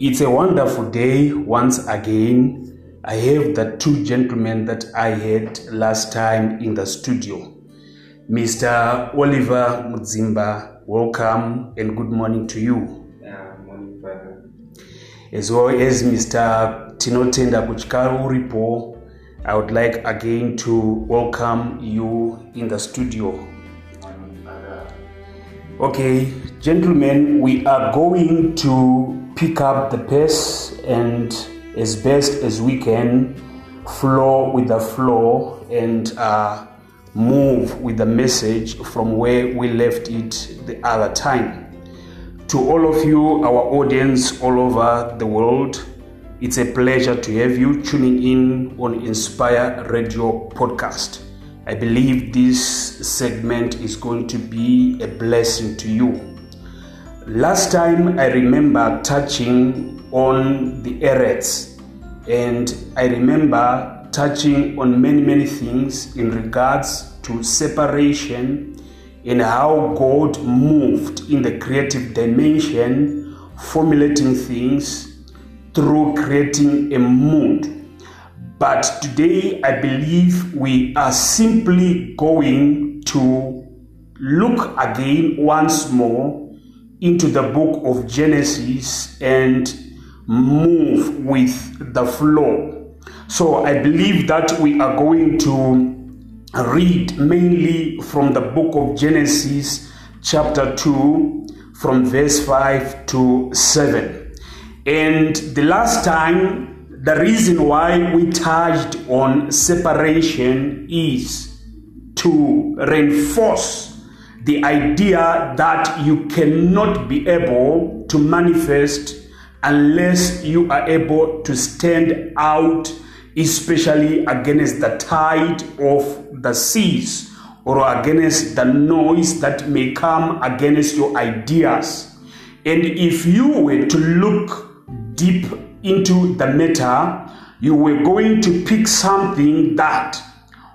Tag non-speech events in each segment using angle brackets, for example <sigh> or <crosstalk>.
It's a wonderful day once again. I have the two gentlemen that I had last time in the studio. Mr. Oliver Mudzimba, welcome and good morning to you. Yeah, morning, brother. As well as Mr. Tinotenda Kuchikaru Uripo, I would like again to welcome you in the studio. Okay, gentlemen, we are going to pick up the pace and as best as we can flow with the flow and uh, move with the message from where we left it the other time. To all of you, our audience all over the world, it's a pleasure to have you tuning in on Inspire Radio Podcast. I believe this segment is going to be a blessing to you. Last time I remember touching on the Eretz, and I remember touching on many, many things in regards to separation and how God moved in the creative dimension, formulating things through creating a mood. But today, I believe we are simply going to look again once more into the book of Genesis and move with the flow. So I believe that we are going to read mainly from the book of Genesis, chapter 2, from verse 5 to 7. And the last time, the reason why we touched on separation is to reinforce the idea that you cannot be able to manifest unless you are able to stand out, especially against the tide of the seas or against the noise that may come against your ideas. And if you were to look deep into the matter, you were going to pick something that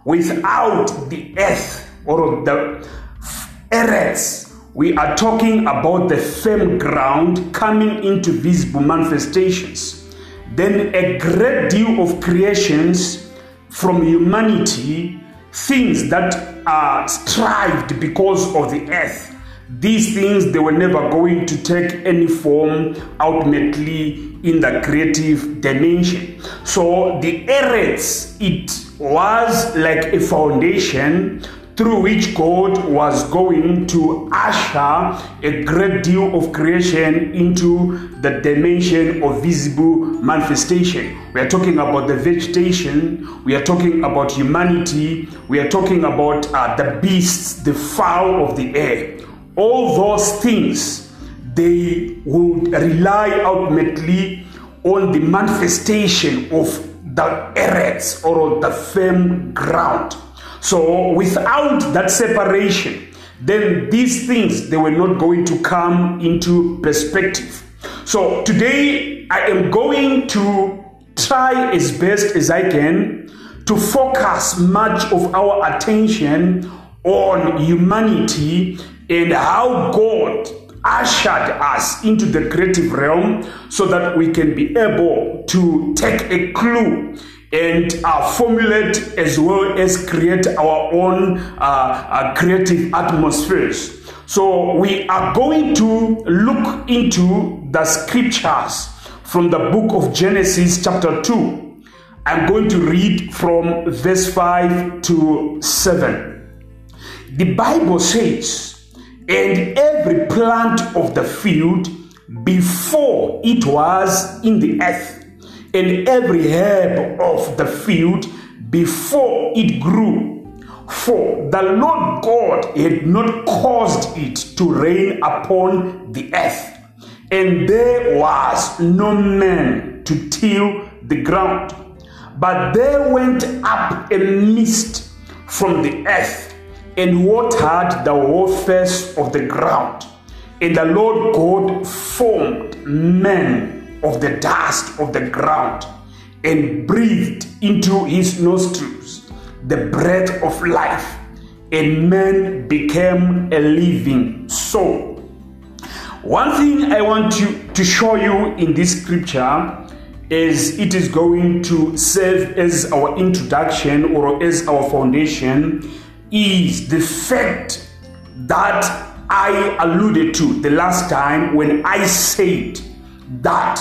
without the earth or the earth, we are talking about the firm ground coming into visible manifestations. Then a great deal of creations from humanity, things that are strived because of the earth. These things they were never going to take any form ultimately in the creative dimension. So the earth it was like a foundation through which God was going to usher a great deal of creation into the dimension of visible manifestation. We are talking about the vegetation, we are talking about humanity, we are talking about uh, the beasts, the fowl of the air. All those things, they would rely ultimately on the manifestation of the earth or the firm ground. So without that separation, then these things they were not going to come into perspective. So today I am going to try as best as I can to focus much of our attention on humanity and how God ushered us into the creative realm so that we can be able to take a clue and uh, formulate as well as create our own uh, uh, creative atmospheres. So, we are going to look into the scriptures from the book of Genesis, chapter 2. I'm going to read from verse 5 to 7. The Bible says, And every plant of the field before it was in the earth and every herb of the field before it grew. For the Lord God had not caused it to rain upon the earth, and there was no man to till the ground. But there went up a mist from the earth and watered the whole face of the ground. And the Lord God formed man of the dust of the ground and breathed into his nostrils the breath of life, and man became a living soul. One thing I want to, to show you in this scripture is it is going to serve as our introduction or as our foundation is the fact that I alluded to the last time when I said that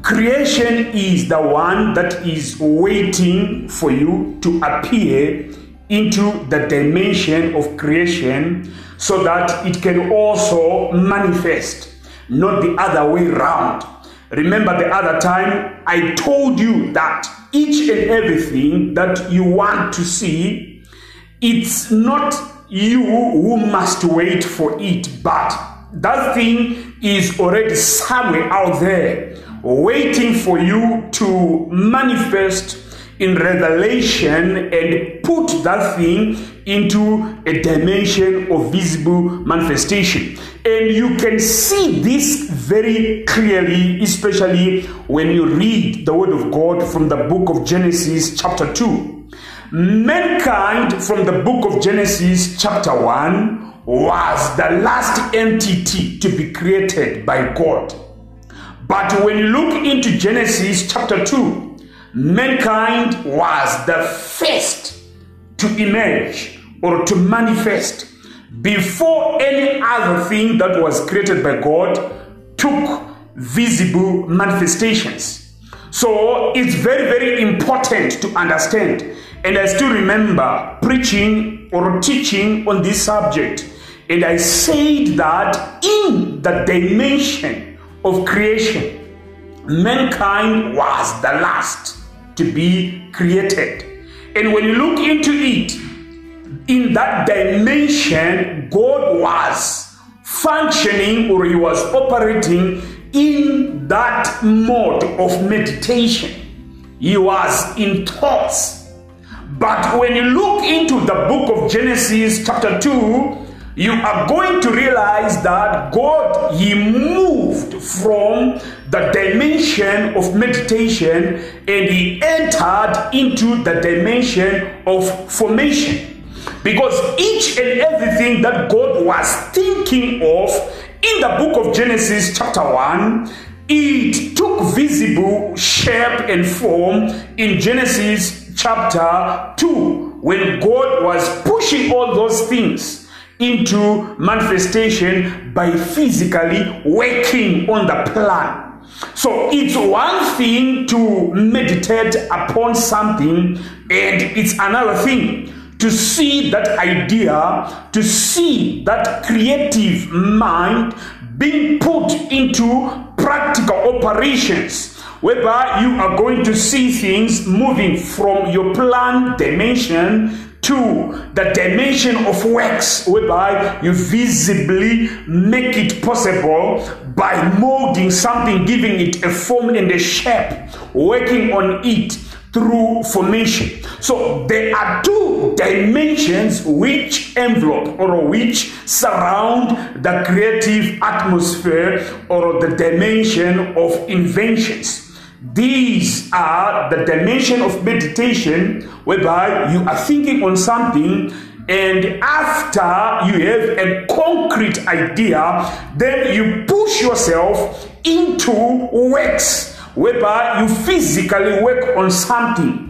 creation is the one that is waiting for you to appear into the dimension of creation so that it can also manifest, not the other way around. Remember the other time I told you that each and everything that you want to see, it's not you who must wait for it, but that thing is already somewhere out there waiting for you to manifest in revelation and put that thing into a dimension of visible manifestation. And you can see this very clearly, especially when you read the Word of God from the book of Genesis, chapter 2. Mankind, from the book of Genesis, chapter 1, was the last entity to be created by God. But when you look into Genesis chapter 2, mankind was the first to emerge or to manifest before any other thing that was created by God took visible manifestations. So it's very, very important to understand. And I still remember preaching or teaching on this subject. And I said that in the dimension of creation, mankind was the last to be created. And when you look into it, in that dimension, God was functioning or he was operating in that mode of meditation. He was in thoughts. But when you look into the book of Genesis, chapter 2, you are going to realize that God, He moved from the dimension of meditation and He entered into the dimension of formation. Because each and everything that God was thinking of in the book of Genesis, chapter 1, it took visible shape and form in Genesis chapter 2 when God was pushing all those things into manifestation by physically working on the plan. So it's one thing to meditate upon something, and it's another thing to see that idea, to see that creative mind being put into practical operations whereby you are going to see things moving from your plan dimension to the dimension of works whereby you visibly make it possible by molding something, giving it a form and a shape, working on it through formation. So there are two dimensions which envelope or which surround the creative atmosphere or the dimension of inventions. These are the dimension of meditation whereby you are thinking on something and after you have a concrete idea, then you push yourself into works whereby you physically work on something.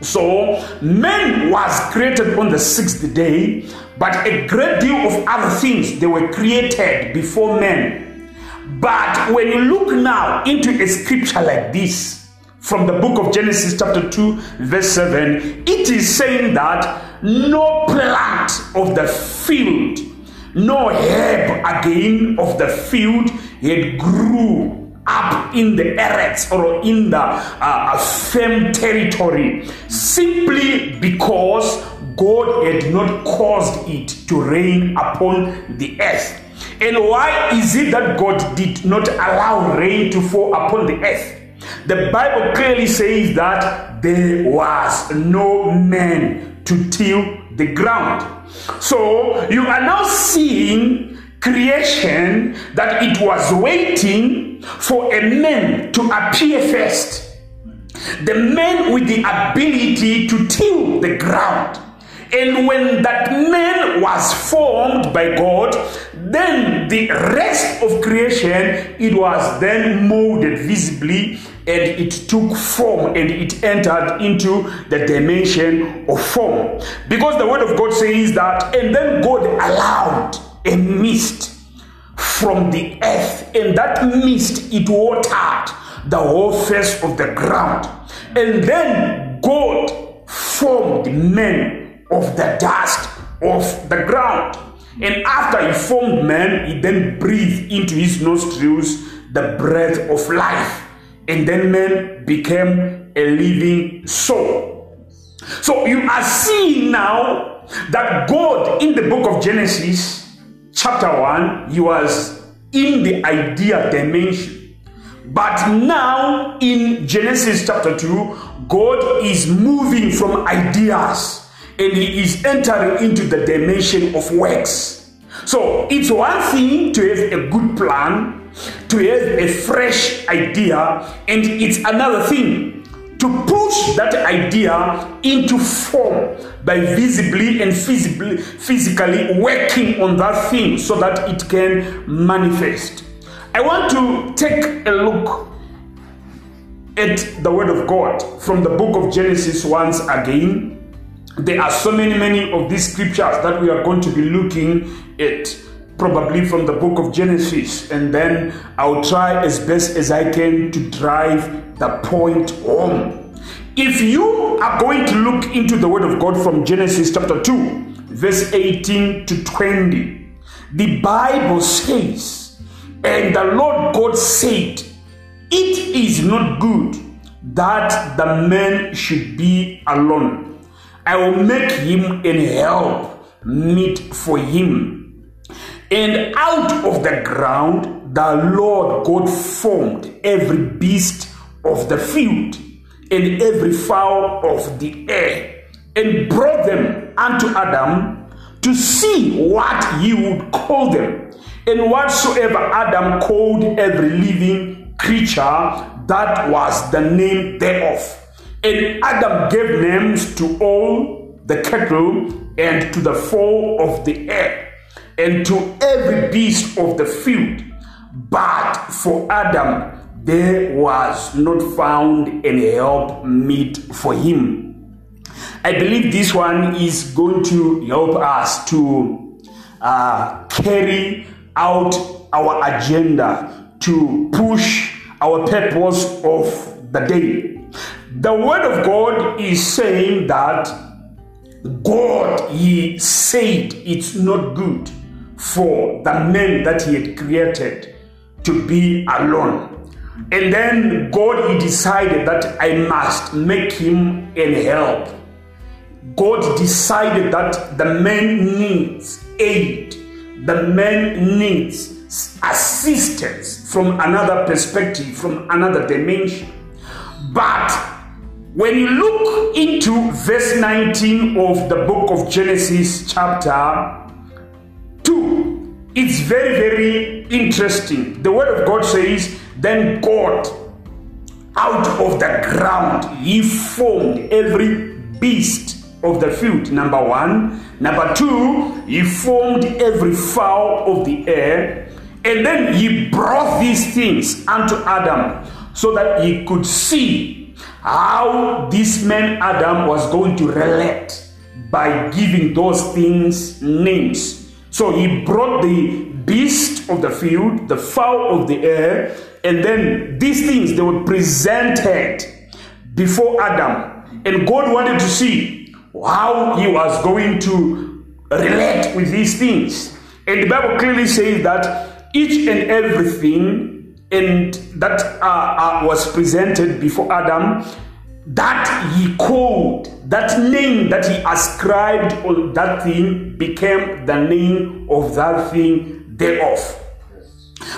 So, man was created on the sixth day, but a great deal of other things they were created before men. But when you look now into a scripture like this, from the book of Genesis, chapter 2, verse 7, it is saying that no plant of the field, no herb again of the field, it grew up in the eretz or in the uh, firm territory simply because God had not caused it to rain upon the earth. And why is it that God did not allow rain to fall upon the earth? The Bible clearly says that there was no man to till the ground. So you are now seeing creation that it was waiting for a man to appear first. The man with the ability to till the ground And when that man was formed by God, then the rest of creation it was then molded visibly and it took form and it entered into the dimension of form. Because the word of God says that, and then God allowed a mist from the earth, and that mist it watered the whole face of the ground. And then God formed men of the dust of the ground. And after he formed man, he then breathed into his nostrils the breath of life. And then man became a living soul. So you are seeing now that God in the book of Genesis, chapter 1, he was in the idea dimension. But now in Genesis chapter 2, God is moving from ideas and he is entering into the dimension of works. So it's one thing to have a good plan, to have a fresh idea, and it's another thing to push that idea into form by visibly and physically, physically working on that thing so that it can manifest. I want to take a look at the Word of God from the book of Genesis once again. There are so many, many of these scriptures that we are going to be looking at, probably from the book of Genesis, and then I'll try as best as I can to drive the point home. If you are going to look into the Word of God from Genesis chapter 2, verse 18 to 20, the Bible says, And the Lord God said, It is not good that the man should be alone. I will make him an help meet for him. And out of the ground the Lord God formed every beast of the field and every fowl of the air and brought them unto Adam to see what he would call them. And whatsoever Adam called every living creature, that was the name thereof. And Adam gave names to all the cattle and to the fowl of the air and to every beast of the field. But for Adam there was not found any help meet for him. I believe this one is going to help us to uh, carry out our agenda to push our purpose of the day. The word of God is saying that God, He said it's not good for the man that He had created to be alone. And then God, He decided that I must make him an help. God decided that the man needs aid, the man needs assistance from another perspective, from another dimension. But when you look into verse 19 of the book of Genesis, chapter 2, it's very, very interesting. The word of God says, Then God, out of the ground, he formed every beast of the field. Number one. Number two, he formed every fowl of the air. And then he brought these things unto Adam so that he could see how this man Adam was going to relate by giving those things names. So he brought the beast of the field, the fowl of the air, and then these things they were presented before Adam. And God wanted to see how he was going to relate with these things. And the Bible clearly says that each and everything and that uh, uh, was presented before Adam, that he called, that name that he ascribed on that thing became the name of that thing thereof.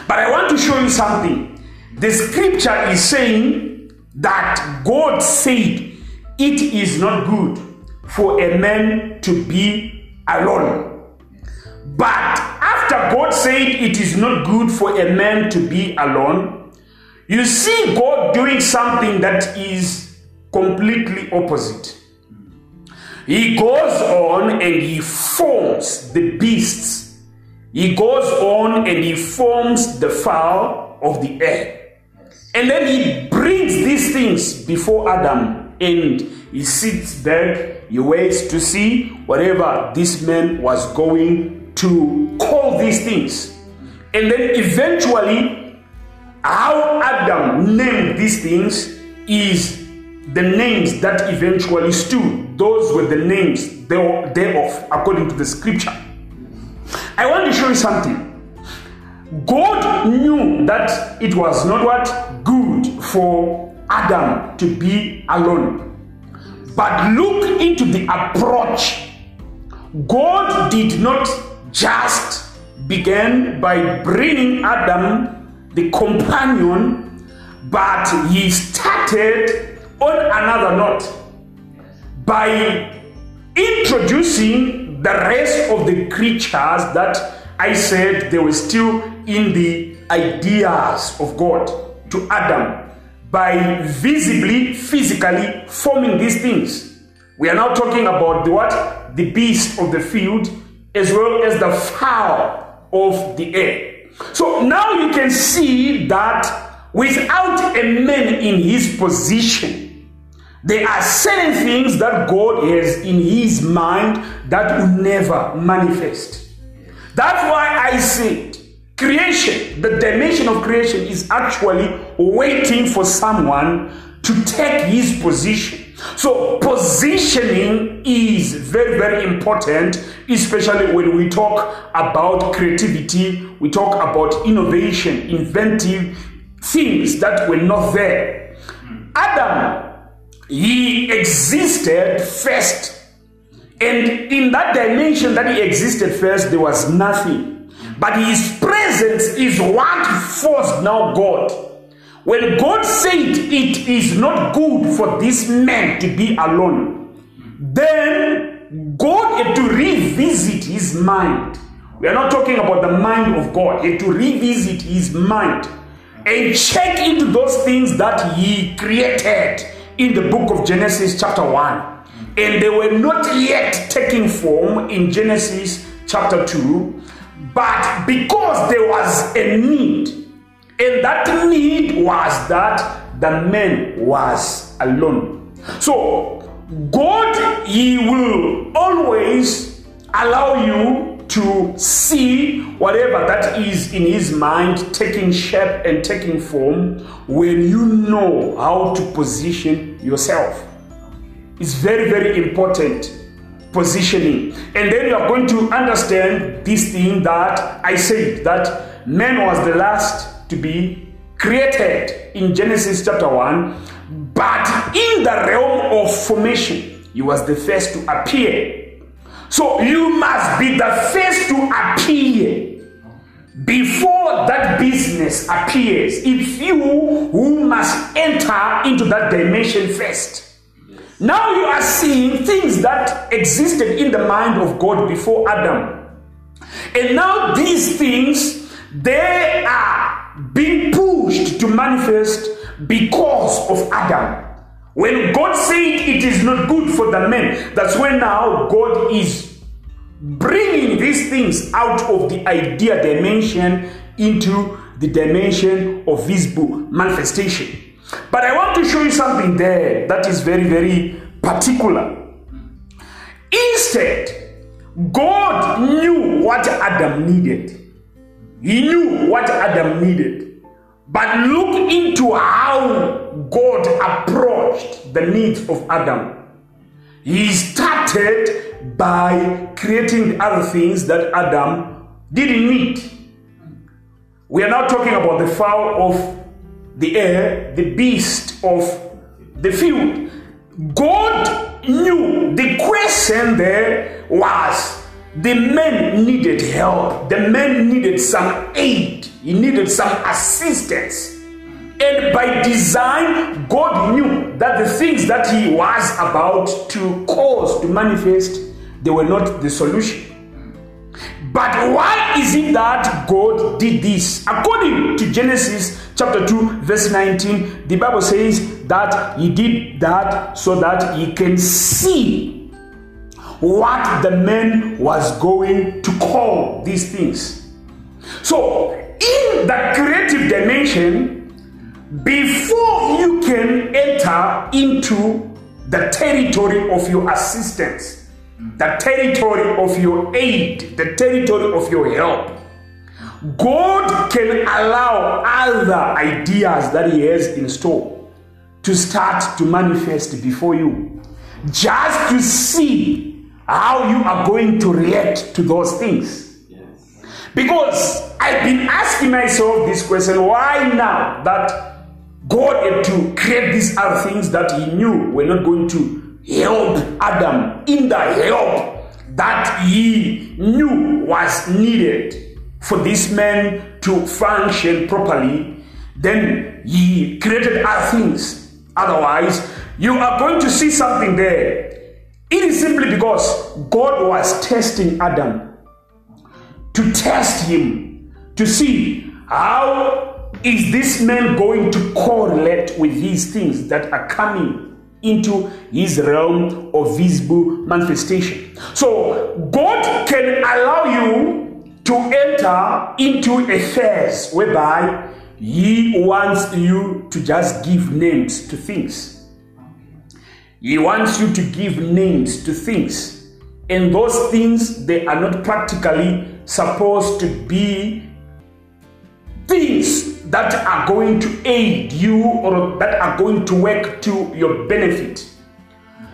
But I want to show you something. The scripture is saying that God said it is not good for a man to be alone. But God said it is not good for a man to be alone, you see God doing something that is completely opposite. He goes on and he forms the beasts. He goes on and he forms the fowl of the air. And then he brings these things before Adam and he sits back, he waits to see whatever this man was going to call these things. And then eventually, how Adam named these things is the names that eventually stood. Those were the names they were thereof, according to the scripture. I want to show you something. God knew that it was not what good for Adam to be alone. But look into the approach. God did not just began by bringing Adam the companion, but he started on another note by introducing the rest of the creatures that I said they were still in the ideas of God to Adam by visibly, physically forming these things. We are now talking about the what? The beast of the field as well as the fowl of the air. So now you can see that without a man in his position, there are certain things that God has in his mind that will never manifest. That's why I said creation, the dimension of creation is actually waiting for someone to take his position. So, positioning is very, very important, especially when we talk about creativity, we talk about innovation, inventive things that were not there. Adam, he existed first and in that dimension that he existed first, there was nothing. But his presence is what forced now God. When God said it is not good for this man to be alone, then God had to revisit his mind. We are not talking about the mind of God, he had to revisit his mind and check into those things that he created in the book of Genesis, chapter 1 and they were not yet taking form in Genesis chapter 2, but because there was a need, and that need was that the man was alone. So, God, He will always allow you to see whatever that is in His mind taking shape and taking form when you know how to position yourself It's very, very important positioning. And then you are going to understand this thing that I said that man was the last to be created in Genesis chapter 1, but in the realm of formation, he was the first to appear. So you must be the first to appear before that business appears. It's you who must enter into that dimension first. Now you are seeing things that existed in the mind of God before Adam. And now these things, they are being pushed to manifest because of Adam. When God said it is not good for the man, that's when now God is bringing these things out of the idea dimension into the dimension of visible manifestation. But I want to show you something there that is very, very particular. Instead, God knew what Adam needed. He knew what Adam needed. But look into how God approached the needs of Adam. He started by creating other things that Adam didn't need. We are now talking about the fowl of the air, the beast of the field. God knew the question there was the man needed help, the man needed some aid, he needed some assistance. And by design, God knew that the things that he was about to cause to manifest, they were not the solution. But why is it that God did this? According to Genesis chapter 2, verse 19, the Bible says that He did that so that He can see what the man was going to call these things. So, in the creative dimension, before you can enter into the territory of your assistance, the territory of your aid, the territory of your help, God can allow other ideas that He has in store to start to manifest before you, just to see how you are going to react to those things. Because I've been asking myself this question why now that God had to create these other things that He knew were not going to help Adam in the help that He knew was needed for this man to function properly, then He created other things. Otherwise, you are going to see something there. It is simply because God was testing Adam to test him to see how is this man going to correlate with these things that are coming into his realm of visible manifestation so god can allow you to enter into a phase whereby he wants you to just give names to things he wants you to give names to things. And those things, they are not practically supposed to be things that are going to aid you or that are going to work to your benefit.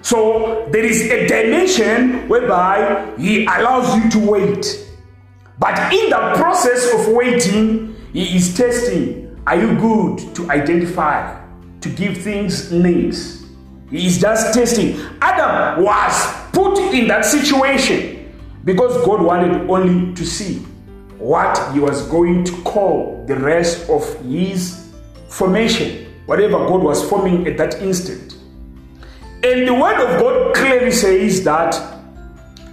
So there is a dimension whereby He allows you to wait. But in the process of waiting, He is testing are you good to identify, to give things names? He is just testing. Adam was put in that situation because God wanted only to see what he was going to call the rest of his formation, whatever God was forming at that instant. And the word of God clearly says that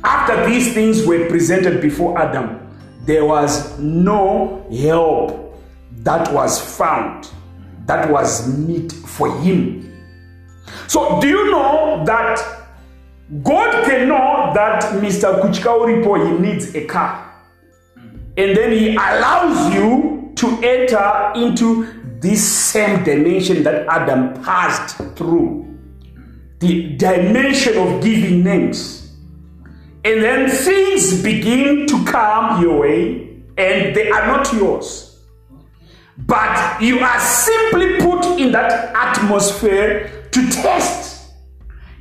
after these things were presented before Adam, there was no help that was found that was meet for him so, do you know that God can know that Mr. Kuchikauripo he needs a car, and then He allows you to enter into this same dimension that Adam passed through, the dimension of giving names, and then things begin to come your way, and they are not yours. But you are simply put in that atmosphere to test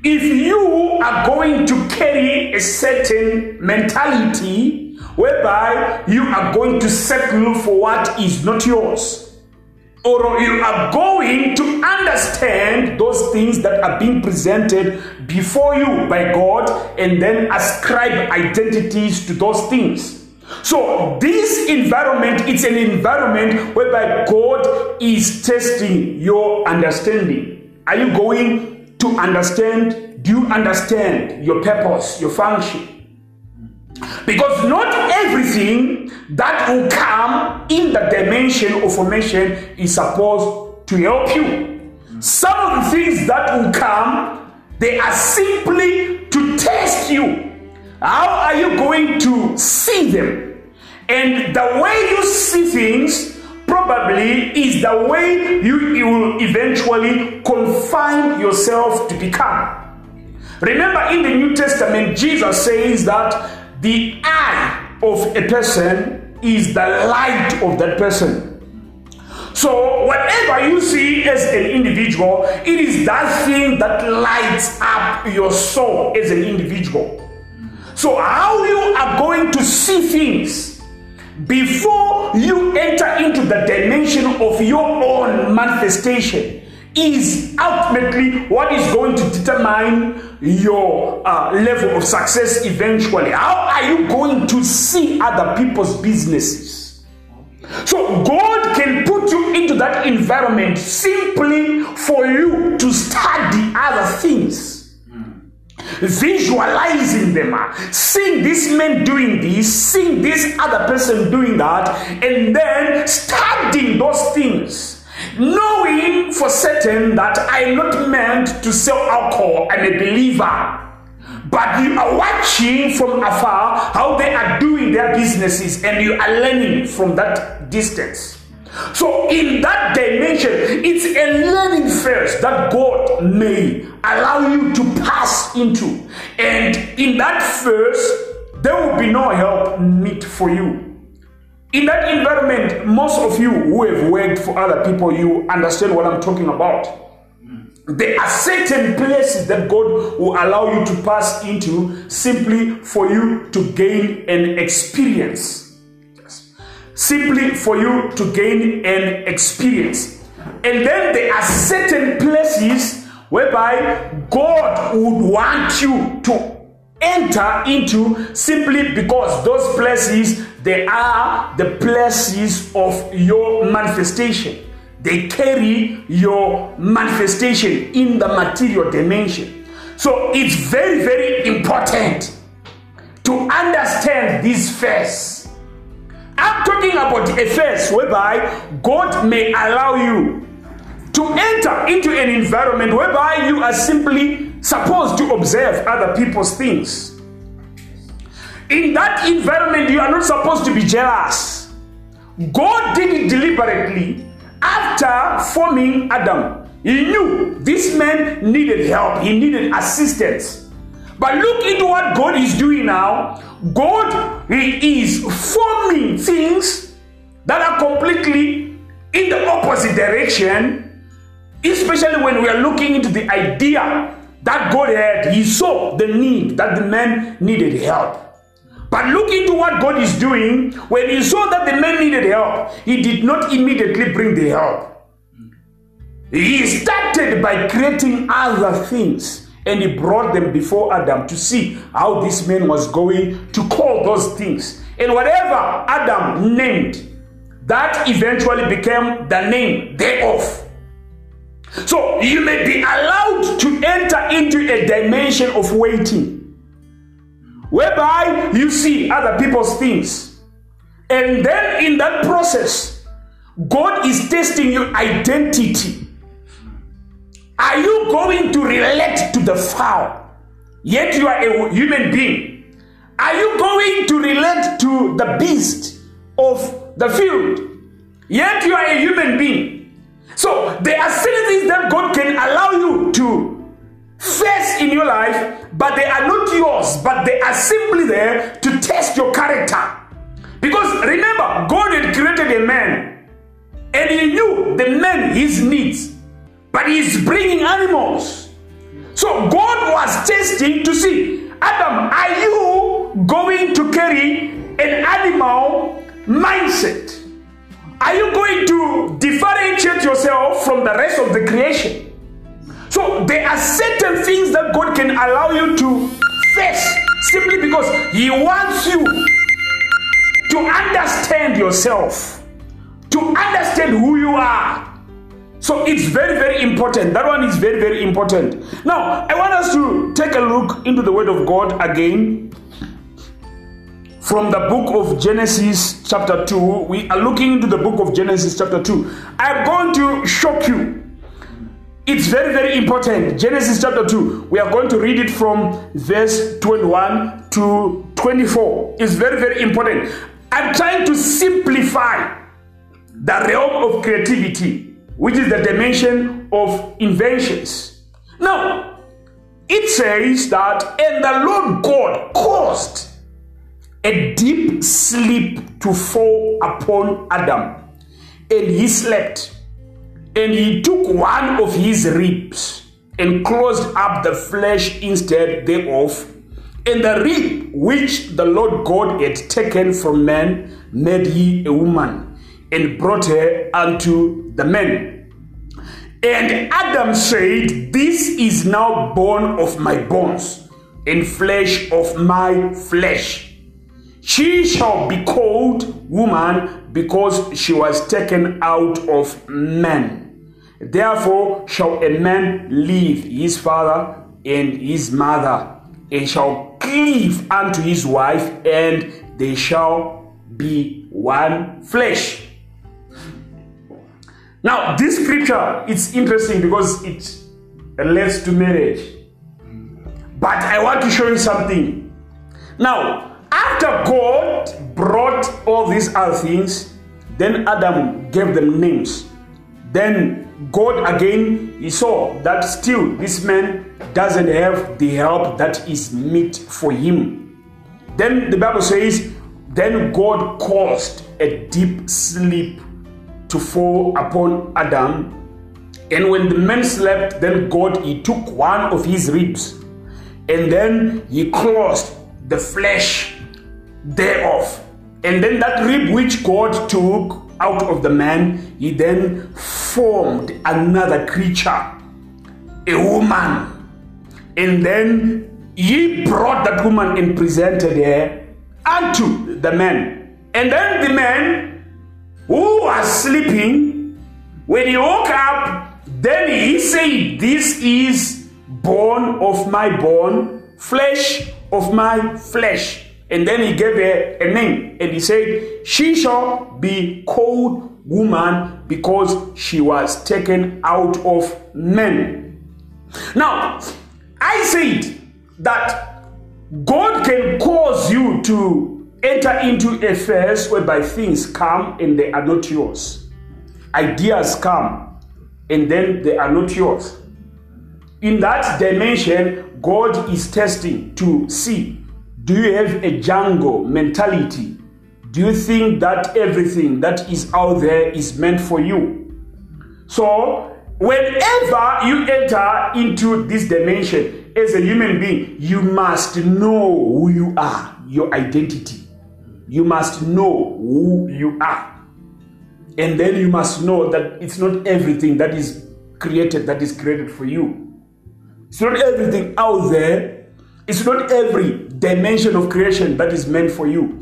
if you are going to carry a certain mentality whereby you are going to settle for what is not yours. Or you are going to understand those things that are being presented before you by God and then ascribe identities to those things. So this environment, it's an environment whereby God is testing your understanding. Are you going to understand? Do you understand your purpose, your function? Because not everything that will come in the dimension of formation is supposed to help you. Some of the things that will come, they are simply to test you. How are you going to see them? And the way you see things probably is the way you, you will eventually confine yourself to become. Remember, in the New Testament, Jesus says that the eye of a person is the light of that person. So, whatever you see as an individual, it is that thing that lights up your soul as an individual. So, how you are going to see things before you enter into the dimension of your own manifestation is ultimately what is going to determine your uh, level of success eventually. How are you going to see other people's businesses? So, God can put you into that environment simply for you to study other things visualizing them, ah. seeing this man doing this, seeing this other person doing that, and then studying those things. Knowing for certain that I'm not meant to sell alcohol, I'm a believer. but you are watching from afar how they are doing their businesses and you are learning from that distance. So, in that dimension, it's a learning phase that God may allow you to pass into. And in that phase, there will be no help meet for you. In that environment, most of you who have worked for other people, you understand what I'm talking about. There are certain places that God will allow you to pass into simply for you to gain an experience. Simply for you to gain an experience. And then there are certain places whereby God would want you to enter into simply because those places they are the places of your manifestation. They carry your manifestation in the material dimension. So it's very very important to understand this phase i'm talking about a phase whereby god may allow you to enter into an environment whereby you are simply supposed to observe other people's things. In that environment, you are not supposed to be jealous. God did it deliberately after forming Adam. He knew this man needed help, he needed assistance. But look into what God is doing now. God he is forming things that are completely in the opposite direction, especially when we are looking into the idea that God had, he saw the need that the man needed help. But look into what God is doing. When he saw that the man needed help, he did not immediately bring the help. He started by creating other things and he brought them before Adam to see how this man was going to call those things. And whatever Adam named, that eventually became the name thereof. So you may be allowed to enter into a dimension of waiting whereby you see other people's things. And then in that process, God is testing your identity. Are you going to relate to the fowl? Yet you are a human being. Are you going to relate to the beast of the field? Yet you are a human being. So there are certain things that God can allow you to face in your life, but they are not yours, but they are simply there to test your character. Because remember, God had created a man and he knew the man his needs, but he's bringing animals. So God was testing to see Adam, are you going to carry an animal mindset? Are you going to differentiate yourself from the rest of the creation? So there are certain things that God can allow you to face simply because He wants you to understand yourself, to understand who you are. So it's very, very important. That one is very, very important. Now, I want us to take a look into the Word of God again from the book of Genesis, chapter 2. We are looking into the book of Genesis, chapter 2. I'm going to shock you. It's very, very important. Genesis chapter 2. We are going to read it from verse 21 to 24. It's very, very important. I'm trying to simplify the realm of creativity, which is the dimension of inventions. Now, it says that, and the Lord God caused a deep sleep to fall upon Adam, and he slept. And he took one of his ribs and closed up the flesh instead thereof. And the rib which the Lord God had taken from man made he a woman and brought her unto the man. And Adam said, This is now bone of my bones and flesh of my flesh. She shall be called woman because she was taken out of man. Therefore shall a man leave his father and his mother, and shall cleave unto his wife, and they shall be one flesh. Now, this scripture it's interesting because it relates to marriage. But I want to show you something. Now, after God brought all these other things, then Adam gave them names. Then God again, he saw that still this man doesn't have the help that is meet for him. Then the Bible says, then God caused a deep sleep to fall upon Adam. And when the man slept, then God he took one of his ribs and then he closed the flesh thereof. And then that rib which God took out of the man, he then formed another creature, a woman. And then he brought that woman and presented her unto the man. And then the man who was sleeping, when he woke up, then he said, This is bone of my bone, flesh of my flesh. And then he gave her a name and he said, She shall be called woman because she was taken out of men. Now, I said that God can cause you to enter into a phase whereby things come and they are not yours. Ideas come and then they are not yours. In that dimension, God is testing to see do you have a jungle mentality? Do you think that everything that is out there is meant for you? So, whenever you enter into this dimension as a human being, you must know who you are, your identity. You must know who you are. And then you must know that it's not everything that is created that is created for you. It's not everything out there it's not every dimension of creation that is meant for you.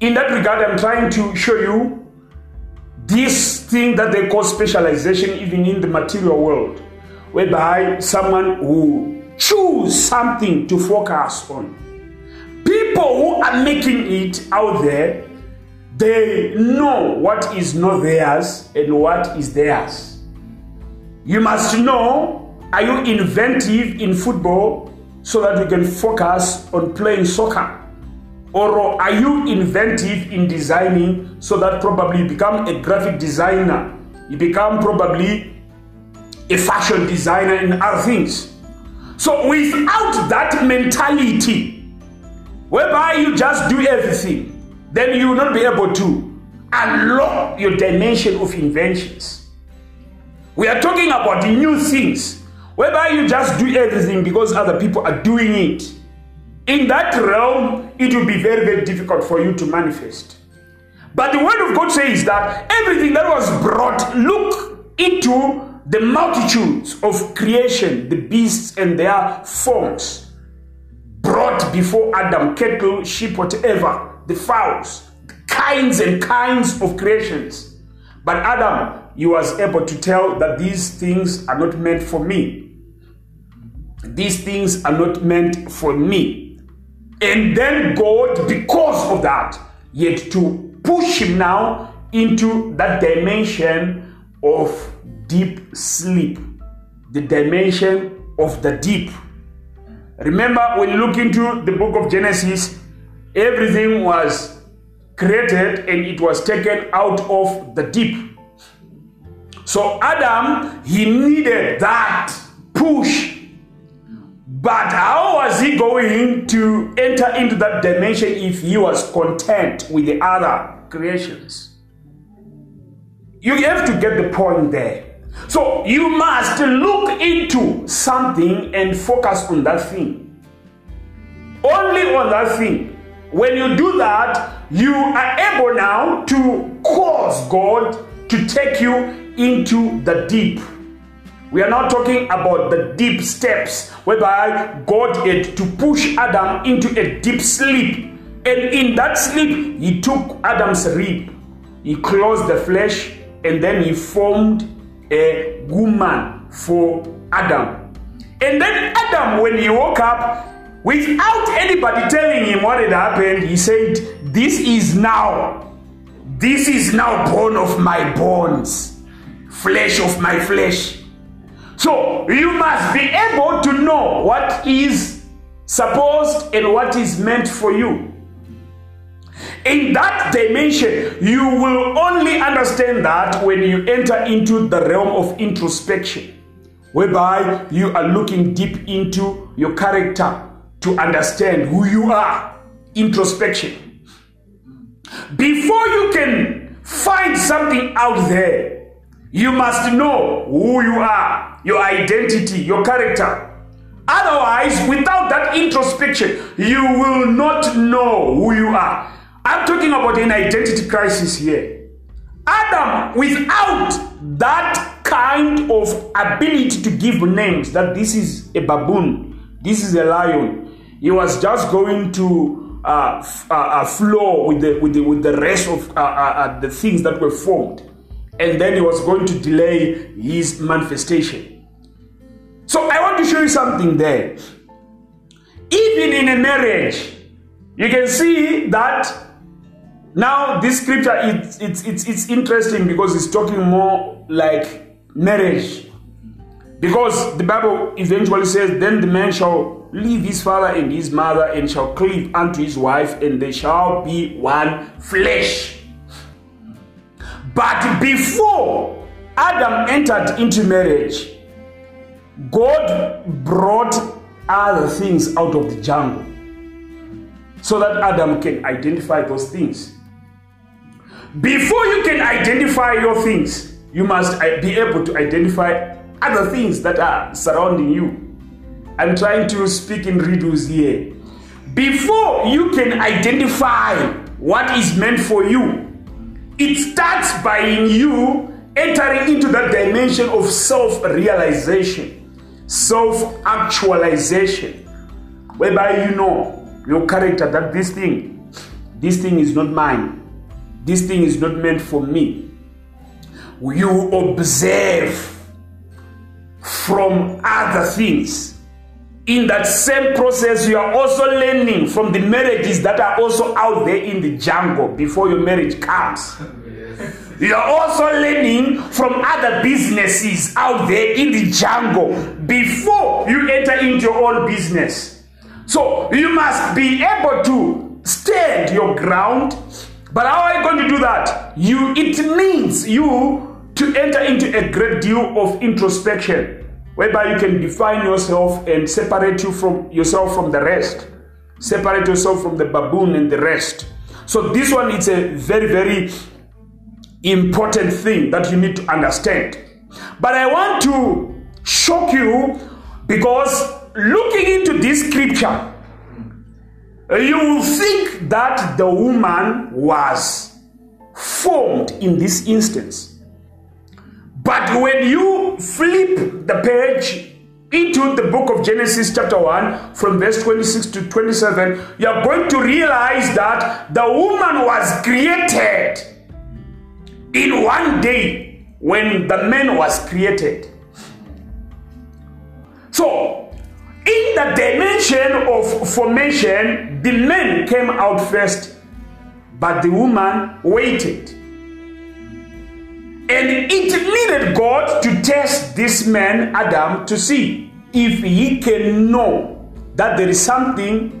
In that regard, I'm trying to show you this thing that they call specialization, even in the material world, whereby someone who choose something to focus on. People who are making it out there, they know what is not theirs and what is theirs. You must know are you inventive in football so that you can focus on playing soccer? Or are you inventive in designing so that probably you become a graphic designer? You become probably a fashion designer and other things. So without that mentality, whereby you just do everything, then you will not be able to unlock your dimension of inventions. We are talking about new things whereby you just do everything because other people are doing it. In that realm, it will be very, very difficult for you to manifest. But the word of God says that everything that was brought, look into the multitudes of creation, the beasts and their forms, brought before Adam, cattle, sheep, whatever, the fowls, kinds and kinds of creations. But Adam, he was able to tell that these things are not meant for me. These things are not meant for me. And then God, because of that, yet to push him now into that dimension of deep sleep, the dimension of the deep. Remember, when you look into the book of Genesis, everything was created and it was taken out of the deep. So, Adam, he needed that push but how was he going to enter into that dimension if he was content with the other creations? You have to get the point there. So you must look into something and focus on that thing. Only on that thing. When you do that, you are able now to cause God to take you into the deep. We are not talking about the deep steps whereby God had to push Adam into a deep sleep. And in that sleep, he took Adam's rib, he closed the flesh, and then he formed a woman for Adam. And then Adam, when he woke up, without anybody telling him what had happened, he said, This is now, this is now bone of my bones, flesh of my flesh. So you must be able to know what is supposed and what is meant for you. In that dimension, you will only understand that when you enter into the realm of introspection, whereby you are looking deep into your character to understand who you are. Introspection. Before you can find something out there, you must know who you are, your identity, your character. Otherwise, without that introspection, you will not know who you are. I'm talking about an identity crisis here. Adam, without that kind of ability to give names, that this is a baboon, this is a lion, he was just going to uh, f- uh, uh, flow with the, with, the, with the rest of uh, uh, uh, the things that were formed. And then he was going to delay his manifestation. So I want to show you something there. Even in a marriage, you can see that now, this scripture it's, it's it's it's interesting because it's talking more like marriage. Because the Bible eventually says, Then the man shall leave his father and his mother and shall cleave unto his wife, and they shall be one flesh. But before Adam entered into marriage, God brought other things out of the jungle so that Adam can identify those things. Before you can identify your things, you must be able to identify other things that are surrounding you. I'm trying to speak in riddles here. Before you can identify what is meant for you, it starts by in you entering into that dimension of self realization, self actualization, whereby you know your character that this thing, this thing is not mine this thing is not meant for me. You observe from other things. In that same process, you are also learning from the marriages that are also out there in the jungle before your marriage comes. You are also learning from other businesses out there in the jungle before you enter into your own business. So you must be able to stand your ground but how are you going to do that? You it needs you to enter into a great deal of introspection, whereby you can define yourself and separate you from yourself from the rest. Separate yourself from the baboon and the rest. So this one is a very, very important thing that you need to understand. But I want to shock you because looking into this scripture, you will think that the woman was formed in this instance. But when you flip the page into the book of Genesis, chapter 1, from verse 26 to 27, you are going to realize that the woman was created in one day when the man was created. So, in the dimension of formation, the man came out first, but the woman waited. And it needed God to test this man, Adam, to see if he can know that there is something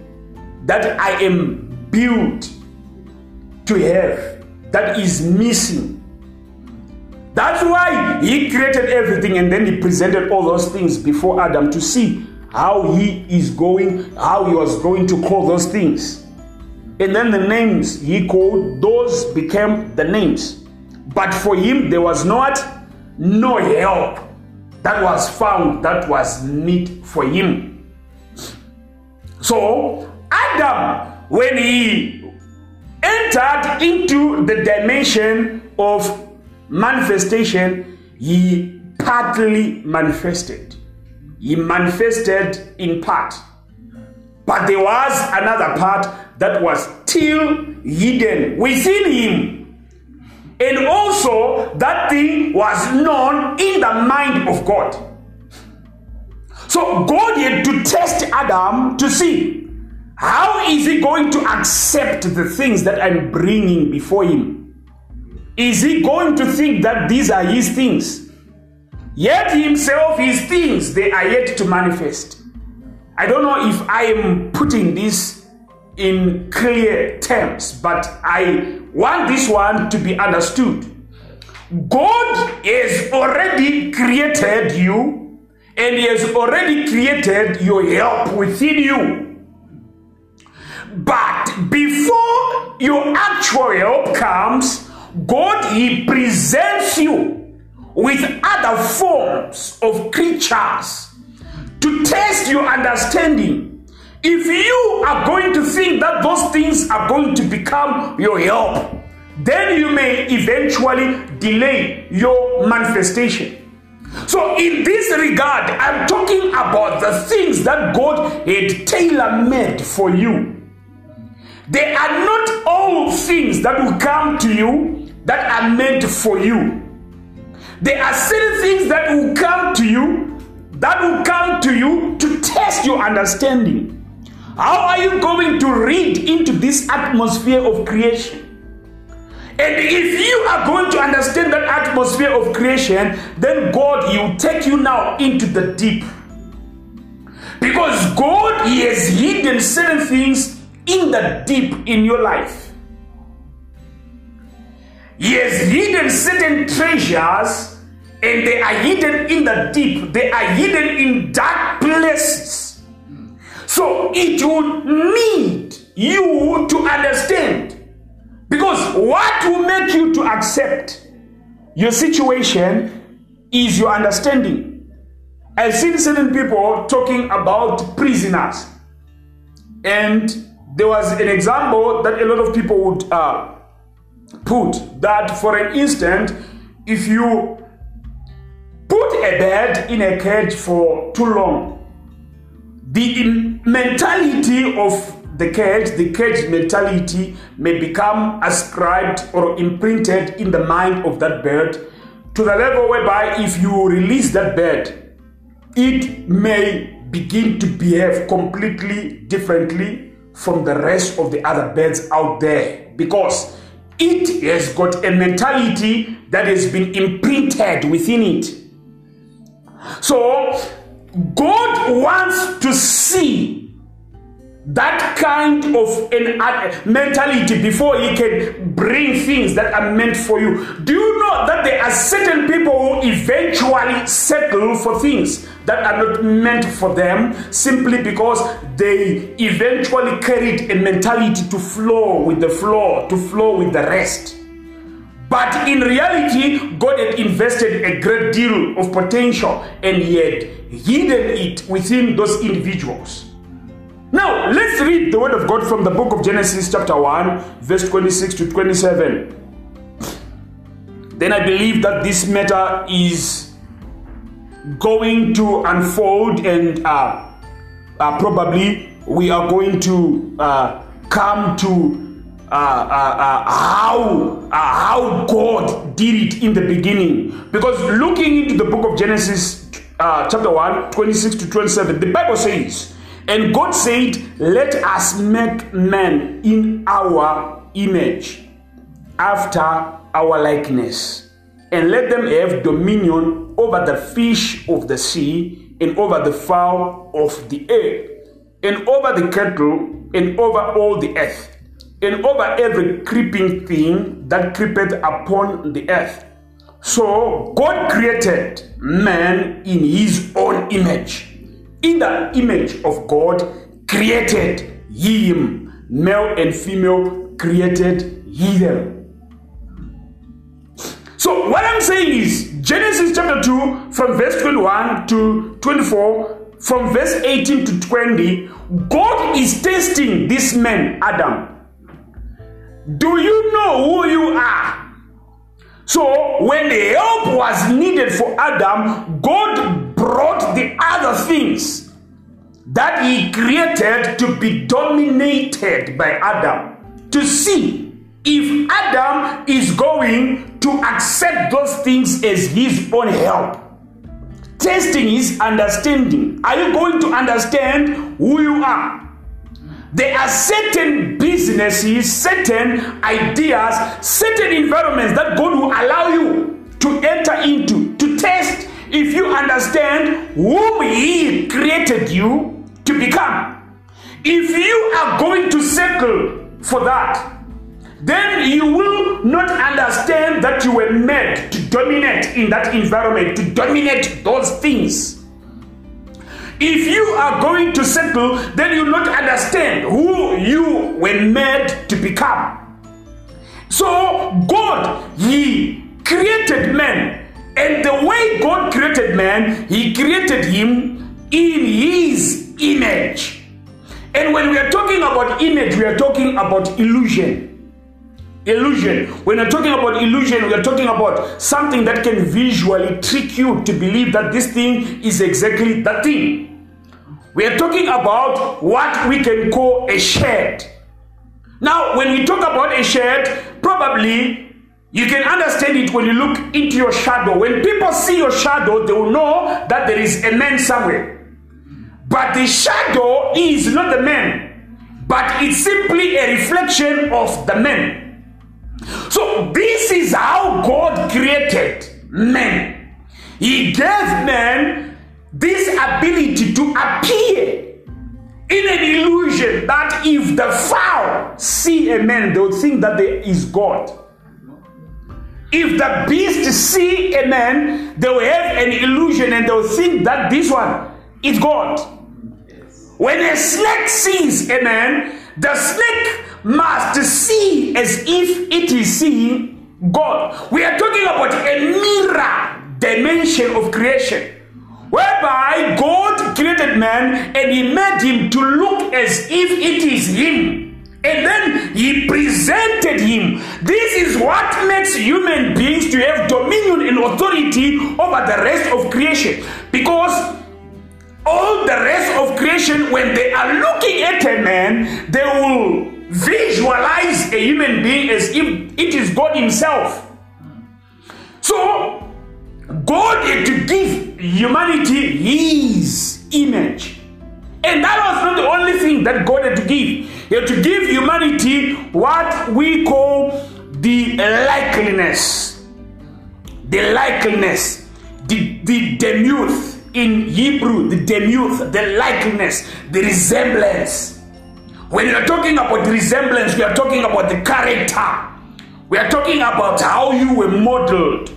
that I am built to have that is missing. That's why he created everything and then he presented all those things before Adam to see how he is going, how he was going to call those things. And then the names he called, those became the names. But for him, there was not no help that was found that was meet for him. So Adam, when he entered into the dimension of manifestation, he partly manifested. He manifested in part. But there was another part that was still hidden within him. And also, that thing was known in the mind of God. So, God had to test Adam to see how is he going to accept the things that I'm bringing before him? Is he going to think that these are his things? Yet himself, his things, they are yet to manifest. I don't know if I am putting this in clear terms, but I want this one to be understood. God has already created you and He has already created your help within you. But before your actual help comes, God He presents you with other forms of creatures to test your understanding. If you are going to think that those things are going to become your help, then you may eventually delay your manifestation. So, in this regard, I'm talking about the things that God had tailor made for you. They are not all things that will come to you that are meant for you. There are certain things that will come to you that will come to you to test your understanding. How are you going to read into this atmosphere of creation? And if you are going to understand that atmosphere of creation, then God, He will take you now into the deep. Because God, He has hidden certain things in the deep in your life. He has hidden certain treasures and they are hidden in the deep, they are hidden in dark places. So it would need you to understand. Because what will make you to accept your situation is your understanding. I've seen certain people talking about prisoners. And there was an example that a lot of people would uh, put that, for an instant, if you put a bird in a cage for too long, the mentality of the cage, the cage mentality may become ascribed or imprinted in the mind of that bird to the level whereby if you release that bird, it may begin to behave completely differently from the rest of the other birds out there because it has got a mentality that has been imprinted within it. So, God wants to see that kind of an mentality before he can bring things that are meant for you. Do you know that there are certain people who eventually settle for things that are not meant for them simply because they eventually carried a mentality to flow with the flow, to flow with the rest? But in reality, God had invested a great deal of potential and He had hidden it within those individuals. Now, let's read the word of God from the book of Genesis, chapter 1, verse 26 to 27. Then I believe that this matter is going to unfold, and uh, uh, probably we are going to uh, come to uh, uh, uh, how uh, how God did it in the beginning. Because looking into the book of Genesis, uh, chapter 1, 26 to 27, the Bible says, And God said, Let us make man in our image, after our likeness, and let them have dominion over the fish of the sea, and over the fowl of the air, and over the cattle, and over all the earth and over every creeping thing that creepeth upon the earth. So God created man in his own image. In the image of God created him, male and female created he them. So what I'm saying is Genesis chapter 2 from verse 21 to 24 from verse 18 to 20 God is testing this man Adam do you know who you are? So, when the help was needed for Adam, God brought the other things that He created to be dominated by Adam to see if Adam is going to accept those things as his own help. Testing his understanding. Are you going to understand who you are? There are certain businesses, certain ideas, certain environments that God will allow you to enter into to test if you understand whom He created you to become. If you are going to settle for that, then you will not understand that you were made to dominate in that environment, to dominate those things. If you are going to settle, then you not understand who you were made to become. So, God, He created man, and the way God created man, He created him in His image. And when we are talking about image, we are talking about illusion illusion. When we're talking about illusion, we are talking about something that can visually trick you to believe that this thing is exactly that thing. We are talking about what we can call a shade. Now, when we talk about a shade, probably you can understand it when you look into your shadow. When people see your shadow, they will know that there is a man somewhere. But the shadow is not the man, but it's simply a reflection of the man. So, this is how God created man. He gave man this ability to appear in an illusion that if the fowl see a man, they will think that there is God. If the beast see a man, they will have an illusion and they will think that this one is God. When a snake sees a man, the snake must see as if it is seeing God. We are talking about a mirror dimension of creation whereby God created man and he made him to look as if it is him. And then he presented him. This is what makes human beings to have dominion and authority over the rest of creation. Because all the rest of creation, when they are looking at a man, they will visualize a human being as if it is God Himself. So, God had to give humanity His image. And that was not the only thing that God had to give. He had to give humanity what we call the likeness. The likeness. The, the demuth in Hebrew, the demuth, the likeness, the resemblance. When you are talking about resemblance, we are talking about the character. We are talking about how you were modeled.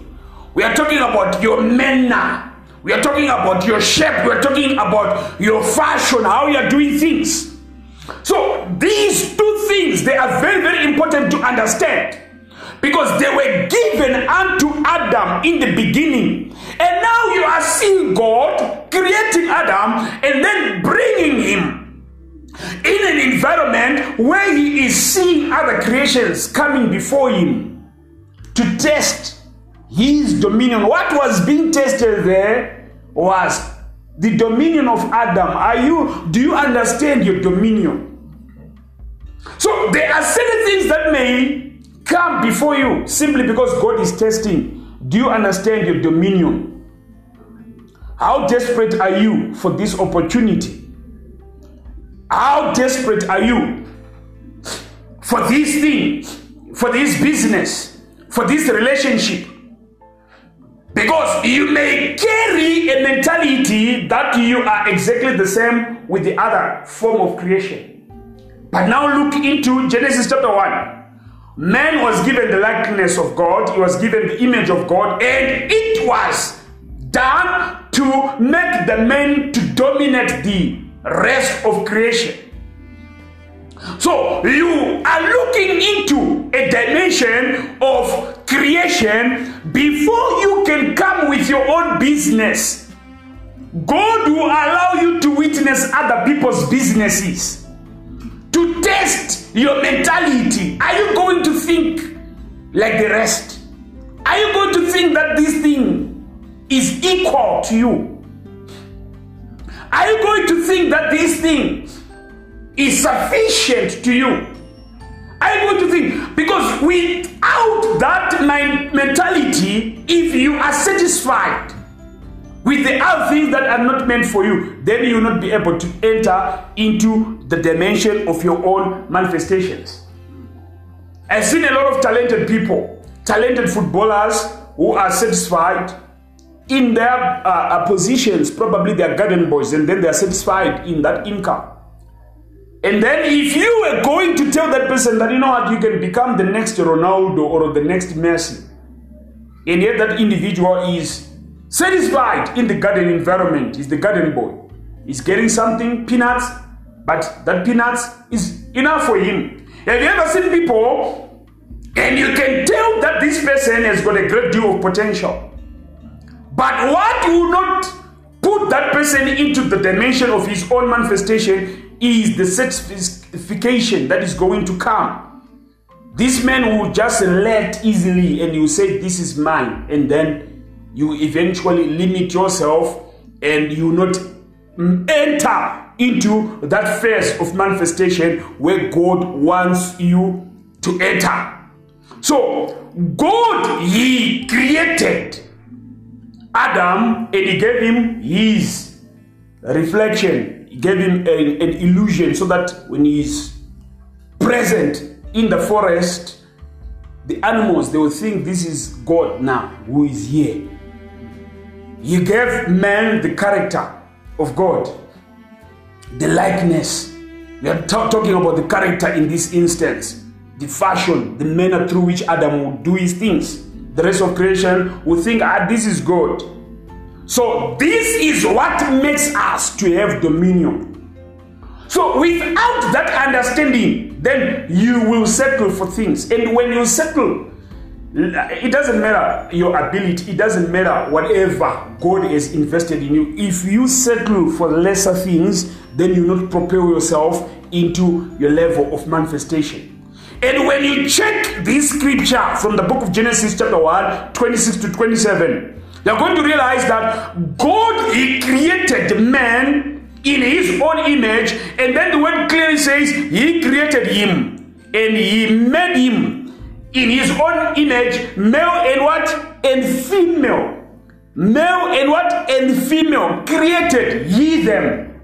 We are talking about your manner. We are talking about your shape. We are talking about your fashion, how you are doing things. So these two things, they are very, very important to understand because they were given unto Adam in the beginning. And now you are seeing God creating Adam and then bringing him in an environment where he is seeing other creations coming before him to test his dominion. What was being tested there was the dominion of Adam. Are you do you understand your dominion? So there are certain things that may come before you simply because God is testing. Do you understand your dominion? How desperate are you for this opportunity? How desperate are you for this thing, for this business, for this relationship? Because you may carry a mentality that you are exactly the same with the other form of creation. But now look into Genesis chapter 1. Man was given the likeness of God, he was given the image of God, and it was done to make the man to dominate the rest of creation. So you are looking into a dimension of creation before you can come with your own business. God will allow you to witness other people's businesses to test your mentality. Are you going to think like the rest? Are you going to think that this thing is equal to you? Are you going to think that this thing is sufficient to you? Are you going to think? Because without that mentality, if you are satisfied with the other things that are not meant for you, then you will not be able to enter into the dimension of your own manifestations. I've seen a lot of talented people, talented footballers who are satisfied in their uh, uh, positions, probably they are garden boys, and then they are satisfied in that income. And then if you were going to tell that person that you know what, you can become the next Ronaldo or the next Messi, and yet that individual is satisfied in the garden environment, is the garden boy, is getting something, peanuts, but that peanuts is enough for him. Have you ever seen people and you can tell that this person has got a great deal of potential? But what will not put that person into the dimension of his own manifestation is the certification that is going to come. This man will just let easily and you say, This is mine. And then you eventually limit yourself and you not enter into that phase of manifestation where God wants you to enter. So, God, He created Adam and He gave him His reflection gave him an illusion so that when he's present in the forest, the animals they will think this is God now who is here. He gave man the character of God, the likeness. We are talking about the character in this instance, the fashion, the manner through which Adam would do his things. The rest of creation will think, ah, this is God. So, this is what makes us to have dominion. So, without that understanding, then you will settle for things. And when you settle, it doesn't matter your ability, it doesn't matter whatever God has invested in you. If you settle for lesser things, then you not propel yourself into your level of manifestation. And when you check this scripture from the book of Genesis, chapter 1, 26 to 27, you're going to realize that God He created man in His own image, and then the word clearly says He created him and He made him in His own image, male and what? And female, male and what? And female. Created He them.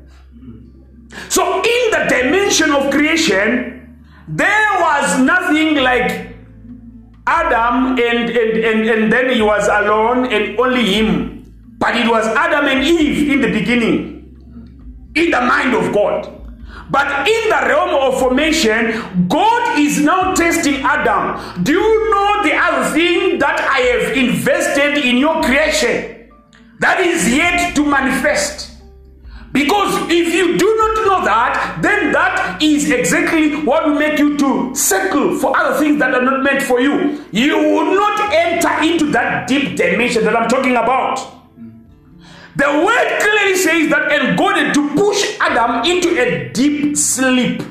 So in the dimension of creation, there was nothing like Adam and, and, and, and then he was alone and only him. But it was Adam and Eve in the beginning, in the mind of God. But in the realm of formation, God is now testing Adam. Do you know the other thing that I have invested in your creation that is yet to manifest? Because if you do not know that, then that is exactly what will make you to circle for other things that are not meant for you. You will not enter into that deep dimension that I'm talking about. The word clearly says that and God had to push Adam into a deep sleep.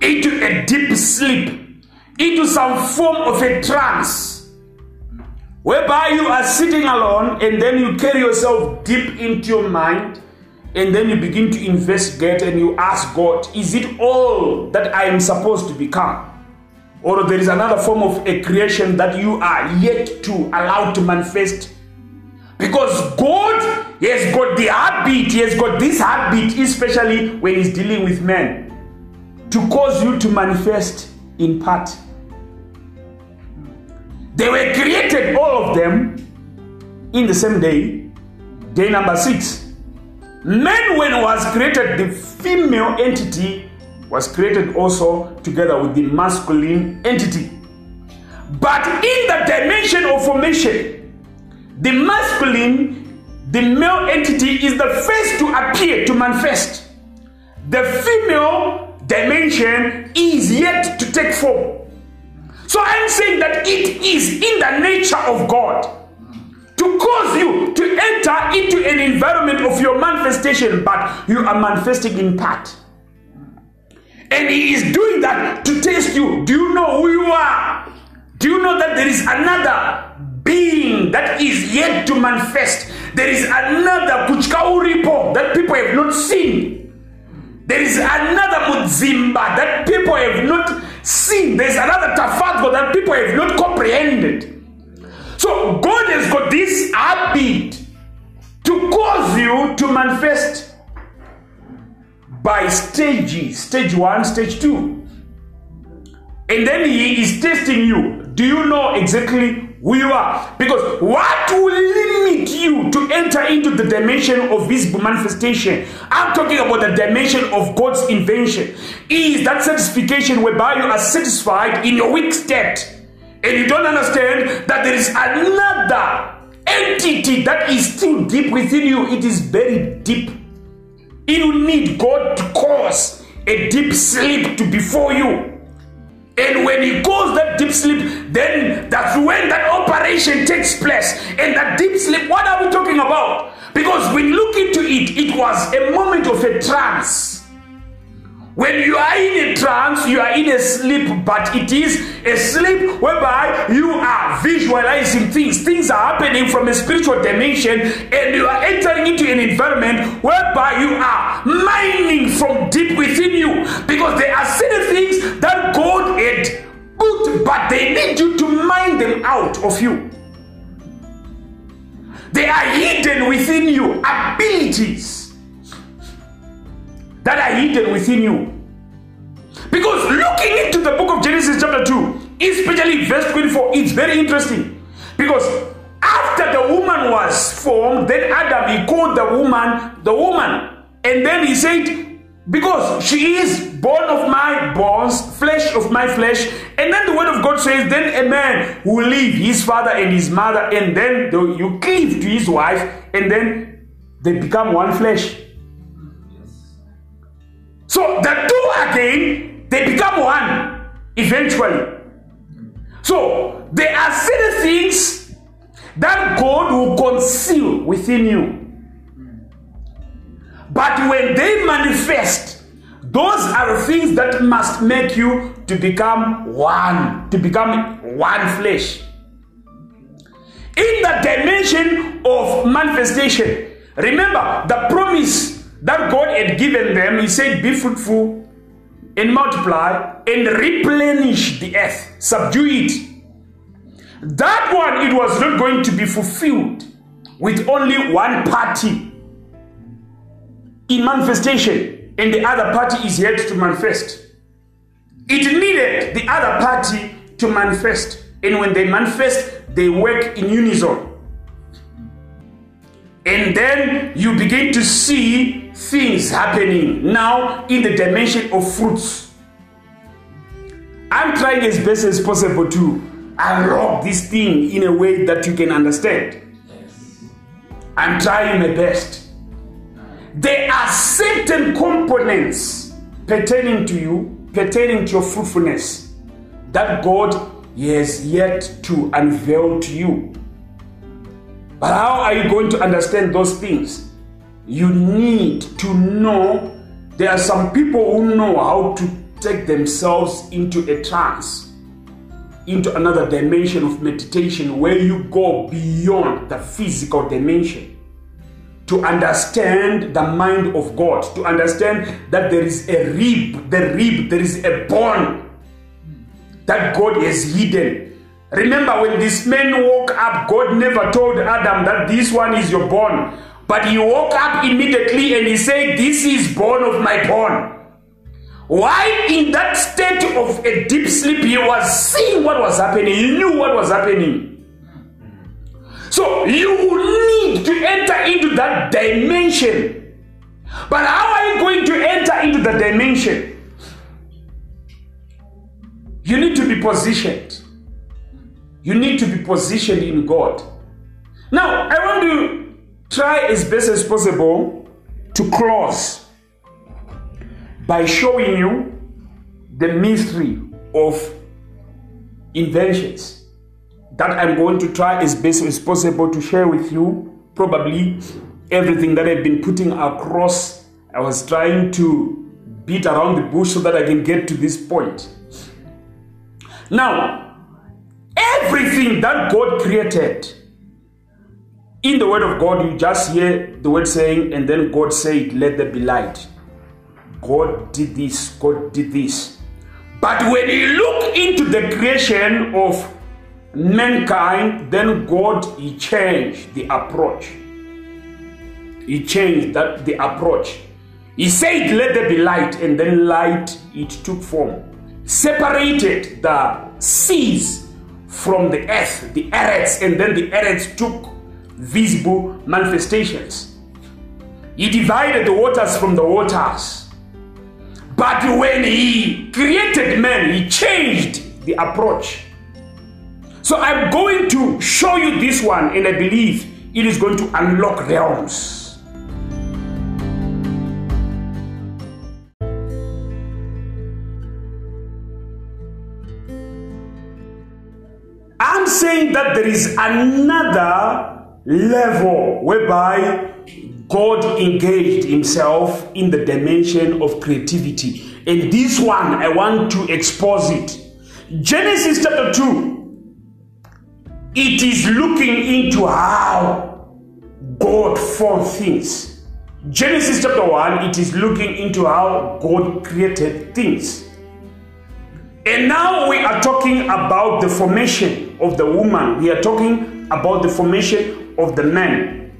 Into a deep sleep. Into some form of a trance. Whereby you are sitting alone and then you carry yourself deep into your mind and then you begin to investigate and you ask God, is it all that I am supposed to become? Or there is another form of a creation that you are yet to allow to manifest? Because God has got the heartbeat, He has got this heartbeat, especially when He's dealing with men, to cause you to manifest in part. They were created, all of them, in the same day, day number six. Man, when was created, the female entity was created also together with the masculine entity. But in the dimension of formation, the masculine, the male entity is the first to appear, to manifest. The female dimension is yet to take form. So I'm saying that it is in the nature of God to cause you to enter into an environment of your manifestation, but you are manifesting in part. And He is doing that to test you. Do you know who you are? Do you know that there is another being that is yet to manifest? There is another Kuchkauripo that people have not seen. There is another Mudzimba that people have not seen. There's another Tafatgo that people have not comprehended. So God has got this habit to cause you to manifest by stages stage one, stage two. And then He is testing you. Do you know exactly who you are? Because what will limit you to enter into the dimension of visible manifestation? I'm talking about the dimension of God's invention. Is that satisfaction whereby you are satisfied in your weak state and you don't understand that there is another entity that is still deep within you. It is very deep. Will need God to cause a deep sleep to before you. And when he goes that deep sleep, then that's when that operation takes place. And that deep sleep, what are we talking about? Because when you look into it, it was a moment of a trance. When you are in a trance, you are in a sleep, but it is a sleep whereby you are visualizing things. Things are happening from a spiritual dimension, and you are entering into an environment whereby you are mining from deep within you because there are certain things that God had put, but they need you to mine them out of you. They are hidden within you, abilities that are hidden within you. Because looking into the book of Genesis, chapter 2, especially verse 24, it's very interesting. Because after the woman was formed, then Adam he called the woman the woman. And then he said, Because she is bone of my bones, flesh of my flesh. And then the word of God says, Then a man will leave his father and his mother, and then you cleave to his wife, and then they become one flesh. So the two again, they become one eventually. So there are certain things that God will conceal within you. But when they manifest, those are things that must make you to become one, to become one flesh. In the dimension of manifestation, remember the promise that God had given them, He said, Be fruitful and multiply and replenish the earth, subdue it. That one, it was not going to be fulfilled with only one party in manifestation, and the other party is yet to manifest. It needed the other party to manifest, and when they manifest, they work in unison. And then you begin to see things happening now in the dimension of fruits. I'm trying as best as possible to unlock this thing in a way that you can understand. I'm trying my best. There are certain components pertaining to you, pertaining to your fruitfulness, that God has yet to unveil to you. But how are you going to understand those things? You need to know there are some people who know how to take themselves into a trance, into another dimension of meditation where you go beyond the physical dimension to understand the mind of God, to understand that there is a rib, the rib, there is a bone that God has hidden Remember, when this man woke up, God never told Adam that this one is your bone. But he woke up immediately and he said, This is born of my bone. Why, in that state of a deep sleep, he was seeing what was happening, he knew what was happening. So, you need to enter into that dimension. But how are you going to enter into the dimension? You need to be positioned. You need to be positioned in God. Now, I want to try as best as possible to close by showing you the mystery of inventions that I'm going to try as best as possible to share with you. Probably everything that I've been putting across, I was trying to beat around the bush so that I can get to this point. Now, Everything that God created, in the word of God, you just hear the word saying, and then God said, Let there be light. God did this, God did this. But when you look into the creation of mankind, then God he changed the approach. He changed that the approach. He said, Let there be light, and then light it took form. Separated the seas from the earth, the earths, and then the earths took visible manifestations. He divided the waters from the waters. But when he created man, he changed the approach. So I'm going to show you this one, and I believe it is going to unlock realms. I'm saying that there is another level whereby God engaged himself in the dimension of creativity. And this one, I want to expose it. Genesis chapter 2, it is looking into how God formed things. Genesis chapter 1, it is looking into how God created things. And now we are talking about the formation of the woman. We are talking about the formation of the man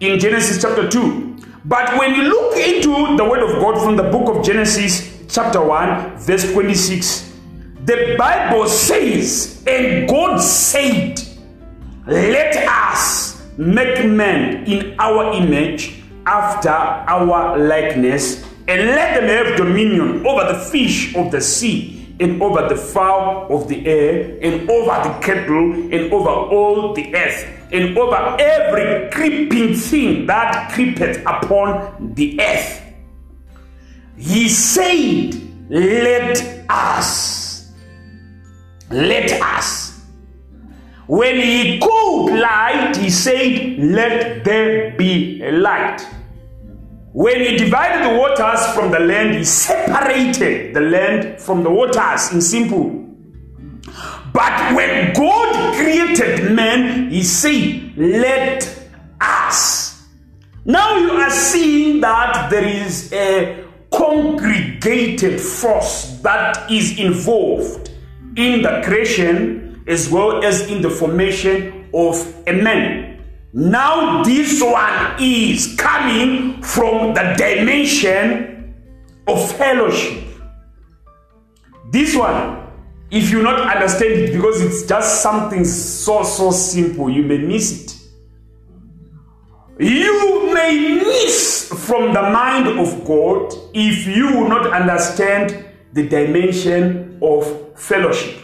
in Genesis chapter 2. But when you look into the word of God from the book of Genesis chapter 1, verse 26, the Bible says, And God said, Let us make man in our image after our likeness, and let them have dominion over the fish of the sea and over the fowl of the air, and over the cattle, and over all the earth, and over every creeping thing that creepeth upon the earth. He said, Let us. Let us. When he called light, he said, Let there be light. When he divided the waters from the land, he separated the land from the waters in simple. But when God created man, he said, Let us. Now you are seeing that there is a congregated force that is involved in the creation as well as in the formation of a man. Now, this one is coming from the dimension of fellowship. This one, if you not understand it because it's just something so so simple, you may miss it. You may miss from the mind of God if you will not understand the dimension of fellowship.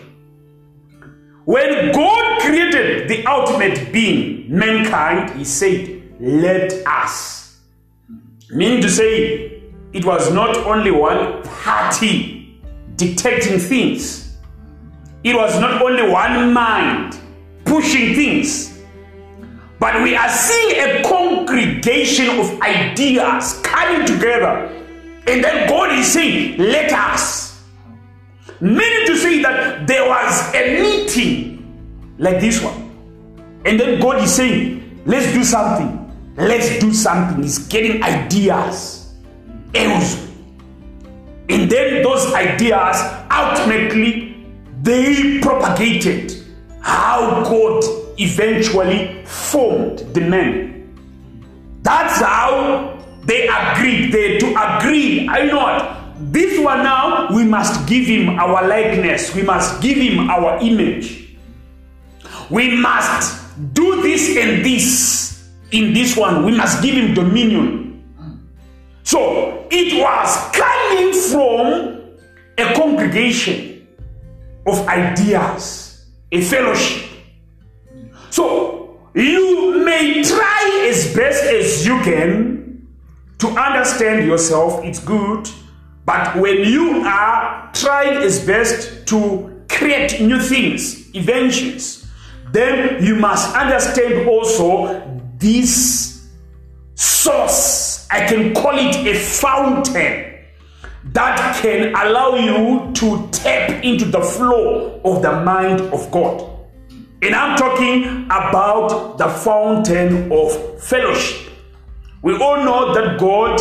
When God created the ultimate being, mankind, He said, Let us. Meaning to say, it was not only one party dictating things, it was not only one mind pushing things, but we are seeing a congregation of ideas coming together. And then God is saying, Let us. Meaning to say that there was a meeting like this one. And then God is saying, let's do something. Let's do something. He's getting ideas. And then those ideas ultimately they propagated how God eventually formed the man. That's how they agreed. They to agree. I know what this one now, we must give him our likeness, we must give him our image. We must do this and this in this one, we must give him dominion. So it was coming from a congregation of ideas, a fellowship. So you may try as best as you can to understand yourself, it's good but when you are trying as best to create new things, inventions, then you must understand also this source. I can call it a fountain that can allow you to tap into the flow of the mind of God. And I'm talking about the fountain of fellowship. We all know that God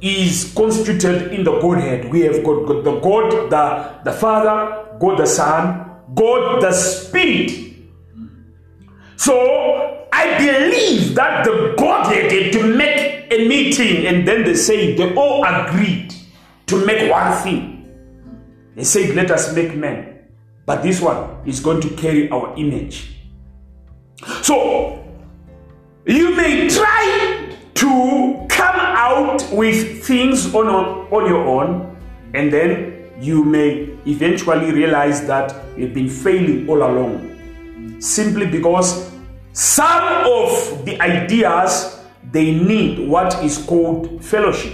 is constituted in the Godhead. We have got, got the God, the, the Father, God the Son, God the Spirit. So I believe that the Godhead had to make a meeting and then they say they all agreed to make one thing. They said, Let us make men. but this one is going to carry our image. So, you may try to come out with things on, on your own, and then you may eventually realize that you've been failing all along. Simply because some of the ideas they need what is called fellowship.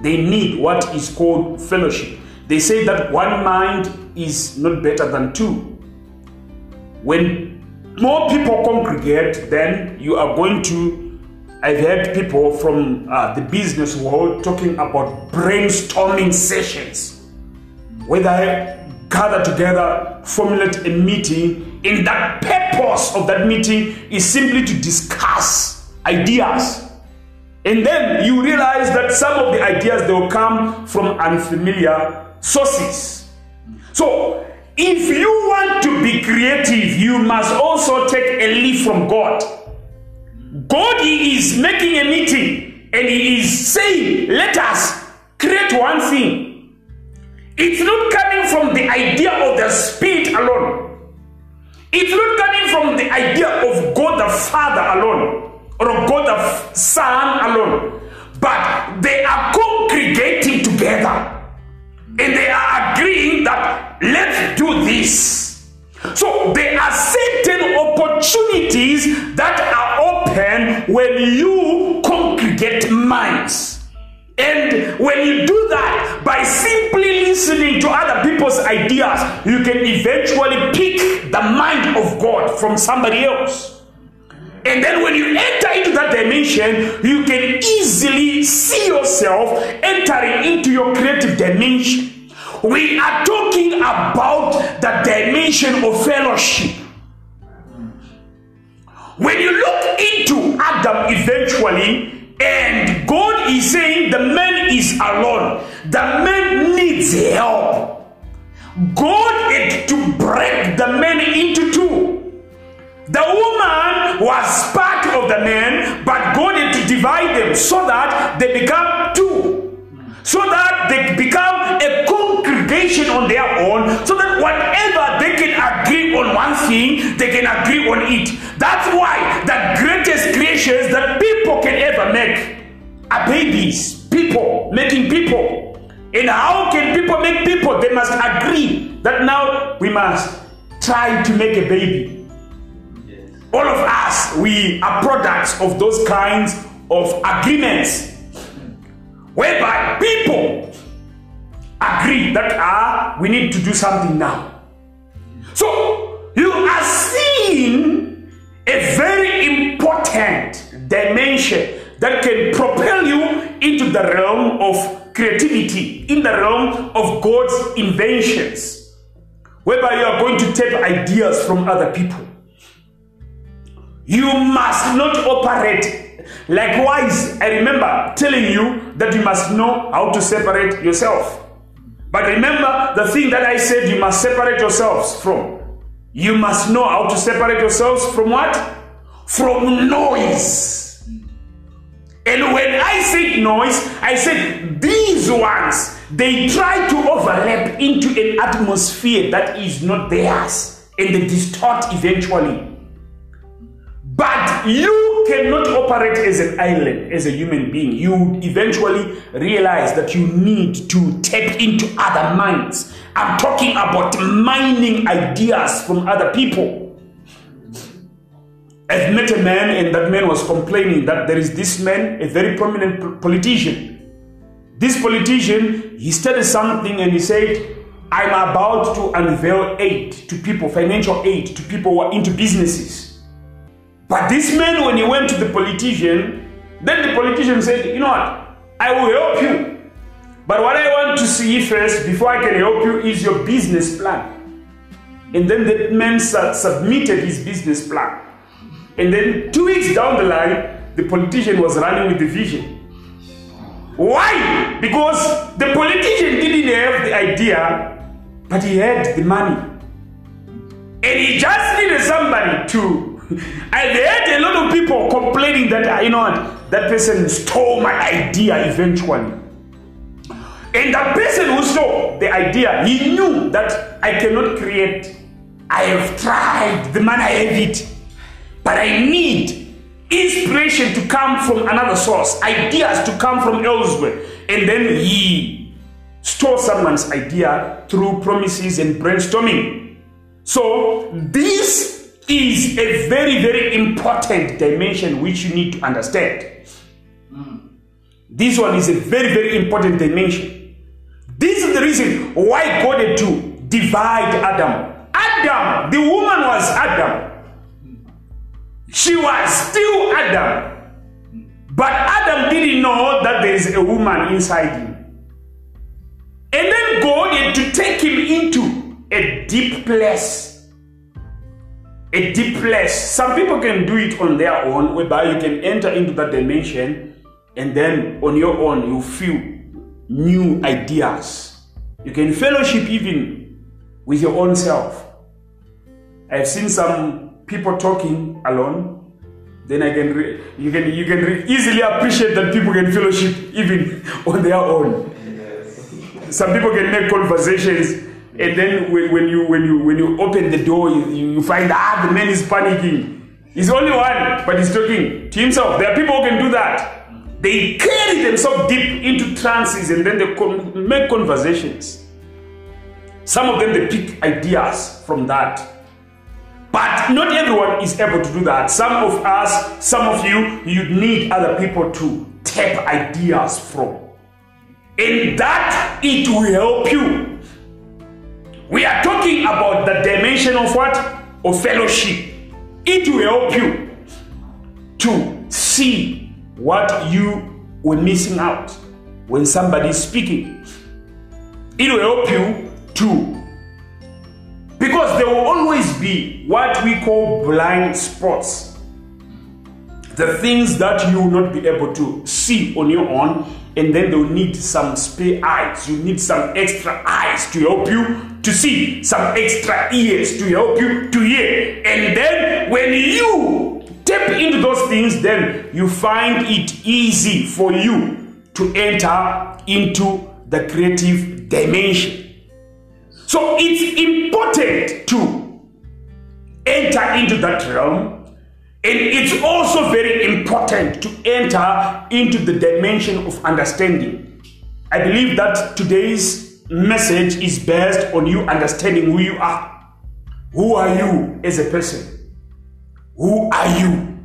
They need what is called fellowship. They say that one mind is not better than two. When more people congregate, then you are going to. I've heard people from uh, the business world talking about brainstorming sessions, where they gather together, formulate a meeting, and the purpose of that meeting is simply to discuss ideas. And then you realize that some of the ideas they will come from unfamiliar sources. So if you want to be creative, you must also take a leaf from God. God is making a meeting and He is saying, Let us create one thing. It's not coming from the idea of the Spirit alone, it's not coming from the idea of God the Father alone or God the Son alone, but they are congregating together and they are agreeing that let's do this. So there are certain opportunities that are open when you congregate minds. And when you do that, by simply listening to other people's ideas, you can eventually pick the mind of God from somebody else. And then when you enter into that dimension, you can easily see yourself entering into your creative dimension. We are talking about the dimension of fellowship. When you look into Adam eventually, and God is saying the man is alone, the man needs help. God had to break the man into two. The woman was part of the man, but God had to divide them so that they become two. So that they become a congregation on their own, so that whatever they can agree on one thing, they can agree on it. That's why the greatest creations that people make are babies, people making people. And how can people make people? They must agree that now we must try to make a baby. All of us, we are products of those kinds of agreements whereby people agree that ah, we need to do something now. So you are seeing a very important dimension that can propel you into the realm of creativity, in the realm of God's inventions, whereby you are going to take ideas from other people. You must not operate Likewise, I remember telling you that you must know how to separate yourself. But remember the thing that I said you must separate yourselves from. You must know how to separate yourselves from what? From noise. And when I said noise, I said these ones, they try to overlap into an atmosphere that is not theirs and they distort eventually. But you cannot operate as an island, as a human being. You eventually realize that you need to tap into other minds. I'm talking about mining ideas from other people. I've met a man, and that man was complaining that there is this man, a very prominent politician. This politician, he studied something and he said, I'm about to unveil aid to people, financial aid to people who are into businesses. But this man, when he went to the politician, then the politician said, You know what? I will help you. But what I want to see first, before I can help you, is your business plan. And then the man su- submitted his business plan. And then two weeks down the line, the politician was running with the vision. Why? Because the politician didn't have the idea, but he had the money. And he just needed somebody to <laughs> I've heard a lot of people complaining that, you know what, that person stole my idea eventually. And the person who saw the idea, he knew that I cannot create. I have tried, the man I have it, but I need inspiration to come from another source, ideas to come from elsewhere. And then he stole someone's idea through promises and brainstorming. So, this is a very, very important dimension which you need to understand. This one is a very, very important dimension. This is the reason why God had to divide Adam. Adam, the woman was Adam. She was still Adam. But Adam didn't know that there is a woman inside him. And then God had to take him into a deep place. A deep place. Some people can do it on their own, whereby you can enter into that dimension and then on your own you feel new ideas. You can fellowship even with your own self. I've seen some people talking alone. Then I can re- you can you can re- easily appreciate that people can fellowship even <laughs> on their own. Some people can make conversations, and then when, when you when you when you open the door, you, you find ah the man is panicking. He's only one, but he's talking to himself. There are people who can do that. They carry themselves deep into trances and then they con- make conversations. Some of them they pick ideas from that. But not everyone is able to do that. Some of us, some of you, you need other people to tap ideas from. And that it will help you. We are talking about the dimension of what? Of fellowship. It will help you to see what you were missing out when somebody is speaking. It will help you to because there will always be what we call blind spots. The things that you will not be able to see on your own, and then they'll need some spare eyes. You need some extra eyes to help you to see, some extra ears to help you to hear. And then when you tap into those things, then you find it easy for you to enter into the creative dimension. So it's important to enter into that realm. And it's also very important to enter into the dimension of understanding. I believe that today's message is based on you understanding who you are. Who are you as a person? Who are you?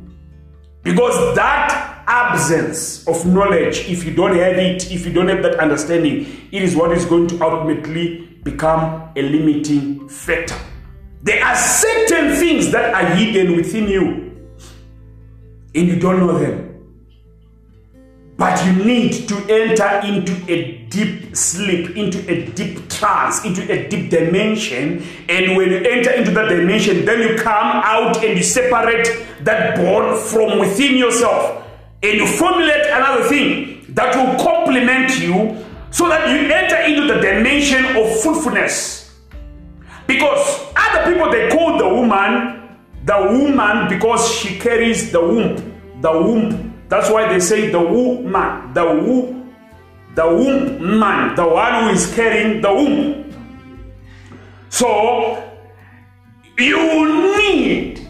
Because that absence of knowledge, if you don't have it, if you don't have that understanding, it is what is going to ultimately become a limiting factor. There are certain things that are hidden within you and you don't know them. But you need to enter into a deep sleep, into a deep trance, into a deep dimension. And when you enter into that dimension, then you come out and you separate that bond from within yourself. And you formulate another thing that will complement you so that you enter into the dimension of fruitfulness. Because other people they call the woman the woman because she carries the womb. The womb. That's why they say the woman. The womb. The womb man. The one who is carrying the womb. So you need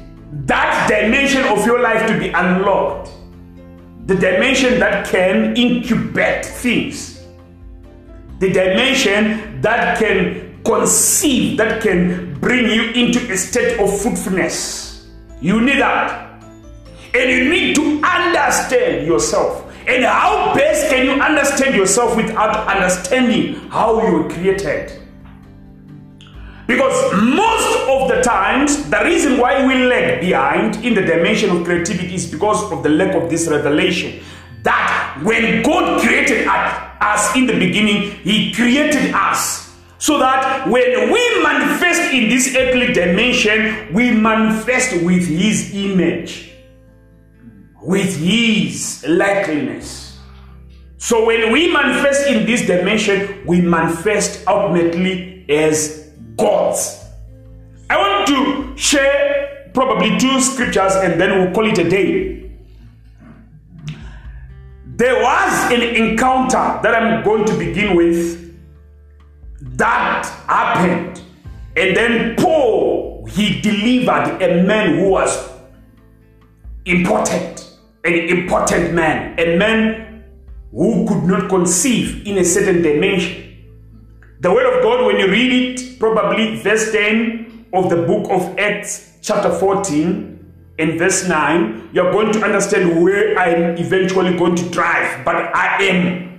that dimension of your life to be unlocked. The dimension that can incubate things. The dimension that can conceive, that can bring you into a state of fruitfulness. You need that. And you need to understand yourself. And how best can you understand yourself without understanding how you were created? Because most of the times, the reason why we lag behind in the dimension of creativity is because of the lack of this revelation. That when God created us in the beginning, He created us so that when we manifest in this earthly dimension, we manifest with His image, with His likeness. So when we manifest in this dimension, we manifest ultimately as gods. I want to share probably two scriptures and then we'll call it a day. There was an encounter that I'm going to begin with that happened. And then Paul, he delivered a man who was important, an important man, a man who could not conceive in a certain dimension. The word of God, when you read it, probably verse 10 of the book of Acts, chapter 14, and verse 9, you're going to understand where I'm eventually going to drive. But I am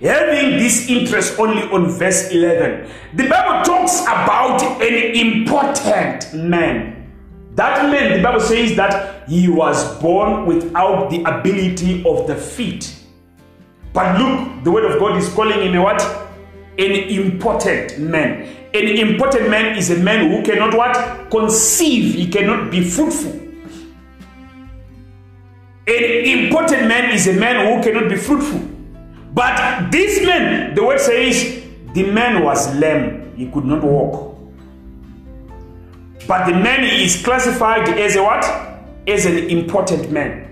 having this interest only on verse 11. The Bible talks about an important man. That man, the Bible says that he was born without the ability of the feet. But look, the word of God is calling him a what? An important man. An important man is a man who cannot what? Conceive. He cannot be fruitful. An important man is a man who cannot be fruitful. But this man, the word says, the man was lame. He could not walk. But the man is classified as a what? As an important man.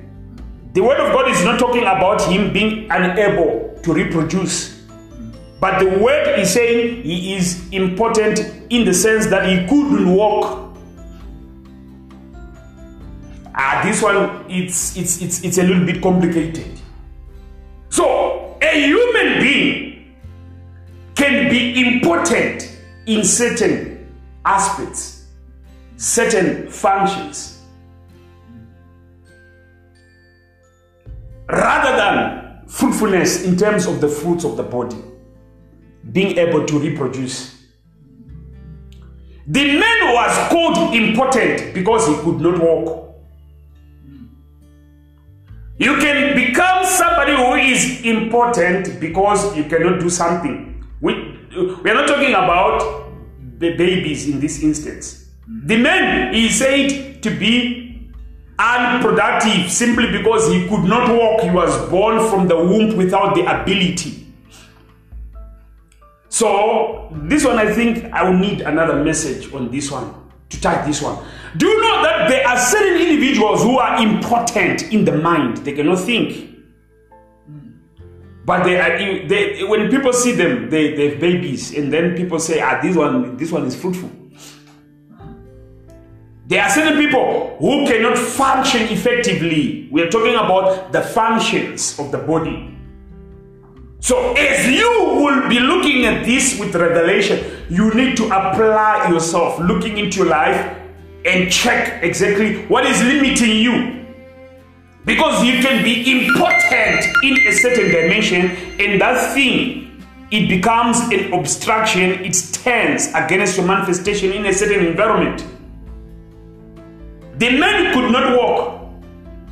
The word of God is not talking about him being unable to reproduce. But the word is saying he is important in the sense that he couldn't walk. Ah, this one it's it's it's it's a little bit complicated. So a human being can be important in certain aspects certain functions rather than fruitfulness in terms of the fruits of the body, being able to reproduce. The man was called important because he could not walk. You can become somebody who is important because you cannot do something. We, we are not talking about the babies in this instance. The man is said to be unproductive simply because he could not walk. He was born from the womb without the ability. So, this one, I think I will need another message on this one to touch this one. Do you know that there are certain individuals who are important in the mind? They cannot think. But they are, they, when people see them, they, they have babies, and then people say, ah, this one, this one is fruitful. There are certain people who cannot function effectively. We are talking about the functions of the body. So, as you will be looking at this with revelation, you need to apply yourself, looking into your life and check exactly what is limiting you. Because you can be important in a certain dimension, and that thing it becomes an obstruction, it stands against your manifestation in a certain environment. The man could not walk.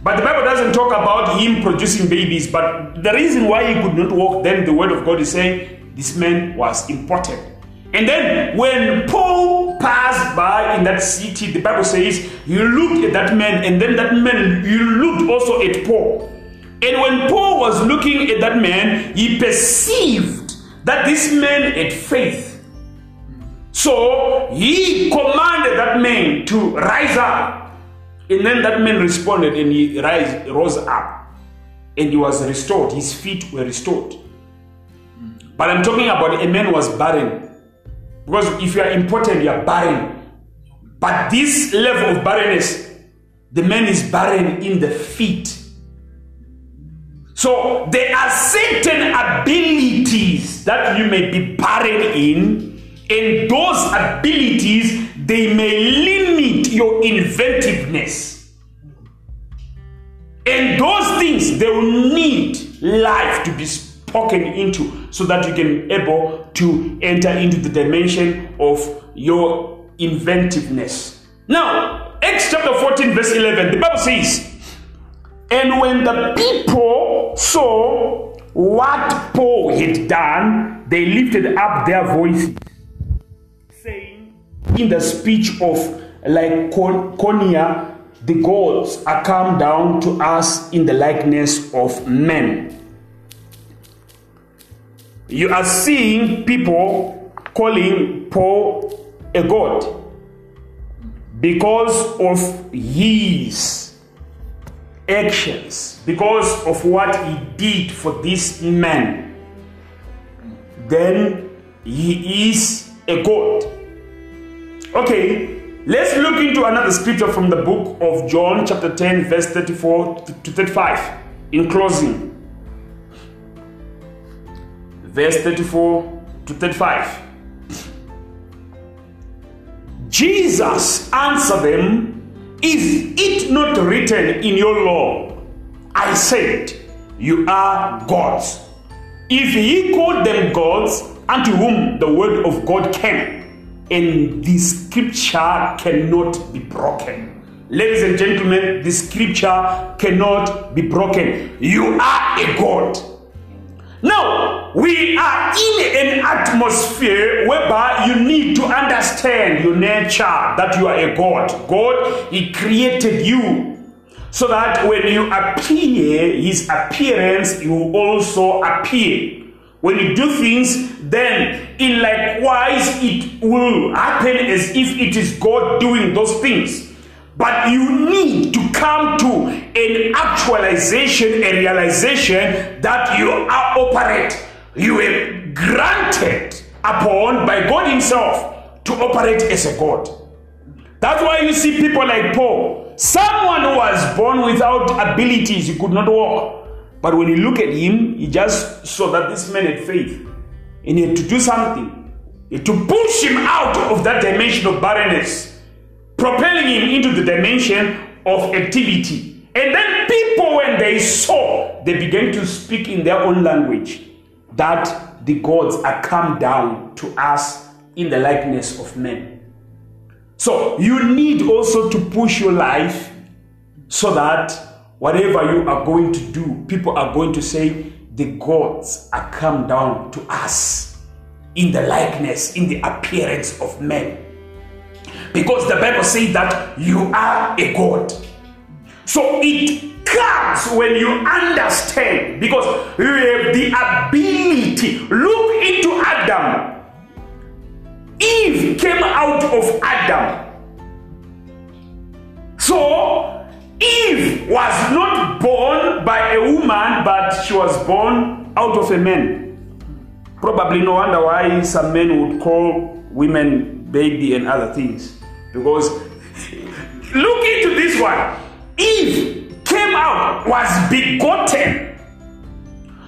But the Bible doesn't talk about him producing babies. But the reason why he could not walk, then the word of God is saying this man was important. And then when Paul passed by in that city, the Bible says he looked at that man, and then that man he looked also at Paul. And when Paul was looking at that man, he perceived that this man had faith. So he commanded that man to rise up and then that man responded and he rise, rose up and he was restored. His feet were restored. But I'm talking about a man was barren. Because if you are important, you are barren. But this level of barrenness, the man is barren in the feet. So there are certain abilities that you may be barren in, and those abilities they may limit your inventiveness. And those things, they will need life to be spoken into so that you can able to enter into the dimension of your inventiveness. Now, Acts chapter 14, verse 11, the Bible says, And when the people saw what Paul had done, they lifted up their voices in the speech of Lycaonia, the gods are come down to us in the likeness of men. You are seeing people calling Paul a god because of his actions, because of what he did for this man, then he is a God. Okay, let's look into another scripture from the book of John, chapter 10, verse 34 to 35. In closing, verse 34 to 35. Jesus answered them, Is it not written in your law? I said, You are gods. If he called them gods, unto whom the word of God came, and the scripture cannot be broken. Ladies and gentlemen, the scripture cannot be broken. You are a God. Now, we are in an atmosphere whereby you need to understand your nature that you are a God. God, He created you so that when you appear, His appearance, you also appear. When you do things, then in likewise it will happen as if it is God doing those things. But you need to come to an actualization, a realization that you are operate. You are granted upon by God Himself to operate as a God. That's why you see people like Paul, someone who was born without abilities, he could not walk. But when you look at him, he just saw that this man had faith. And he had to do something. To push him out of that dimension of barrenness propelling him into the dimension of activity. And then people, when they saw, they began to speak in their own language that the gods are come down to us in the likeness of men. So you need also to push your life so that whatever you are going to do, people are going to say, the gods are come down to us in the likeness, in the appearance of men. Because the Bible says that you are a God. So it comes when you understand, because you have the ability. Look into Adam. Eve came out of Adam. So Eve was not born by a woman, but she was born out of a man. Probably no wonder why some men would call women baby and other things. Because <laughs> look into this one. Eve came out, was begotten.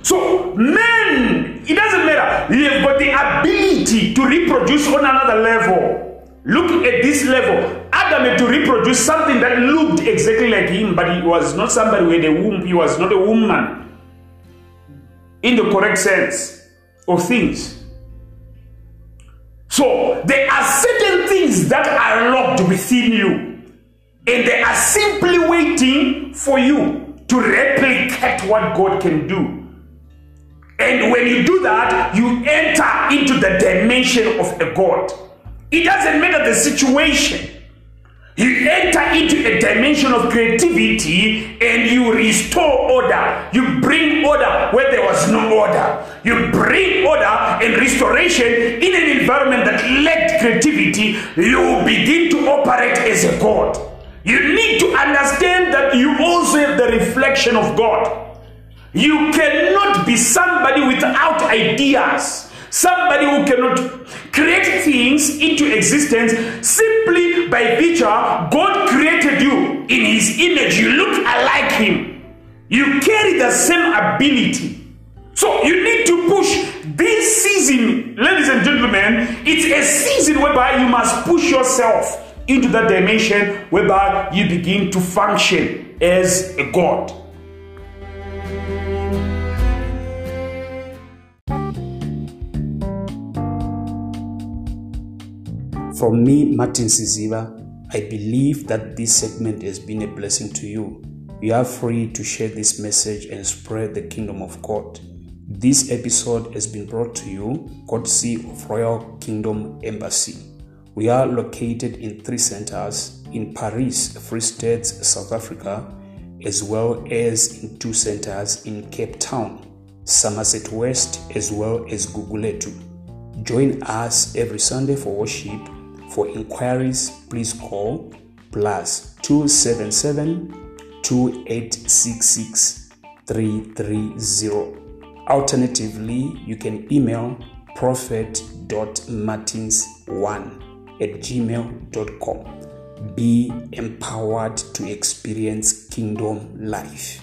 So, men, it doesn't matter. You have got the ability to reproduce on another level. Look at this level. Adam had to reproduce something that looked exactly like him, but he was not somebody with a womb. He was not a woman in the correct sense of things. So there are certain things that are locked within you, and they are simply waiting for you to replicate what God can do. And when you do that, you enter into the dimension of a God. It doesn't matter the situation. You enter into a dimension of creativity and you restore order. You bring order where there was no order. You bring order and restoration in an environment that lacked creativity. You begin to operate as a God. You need to understand that you also have the reflection of God. You cannot be somebody without ideas. Somebody who cannot create things into existence simply by virtue God created you in his image. You look alike him. You carry the same ability. So you need to push this season, ladies and gentlemen. It's a season whereby you must push yourself into that dimension whereby you begin to function as a God. From me, Martin Siziva, I believe that this segment has been a blessing to you. You are free to share this message and spread the kingdom of God. This episode has been brought to you courtesy of Royal Kingdom Embassy. We are located in three centers in Parys, Free State, South Africa, as well as in two centers in Cape Town, Somerset West, as well as Guguletu. Join us every Sunday for worship for inquiries, please call plus 277 2866 330. Alternatively, you can email prophet.martins1 at gmail.com. Be empowered to experience kingdom life.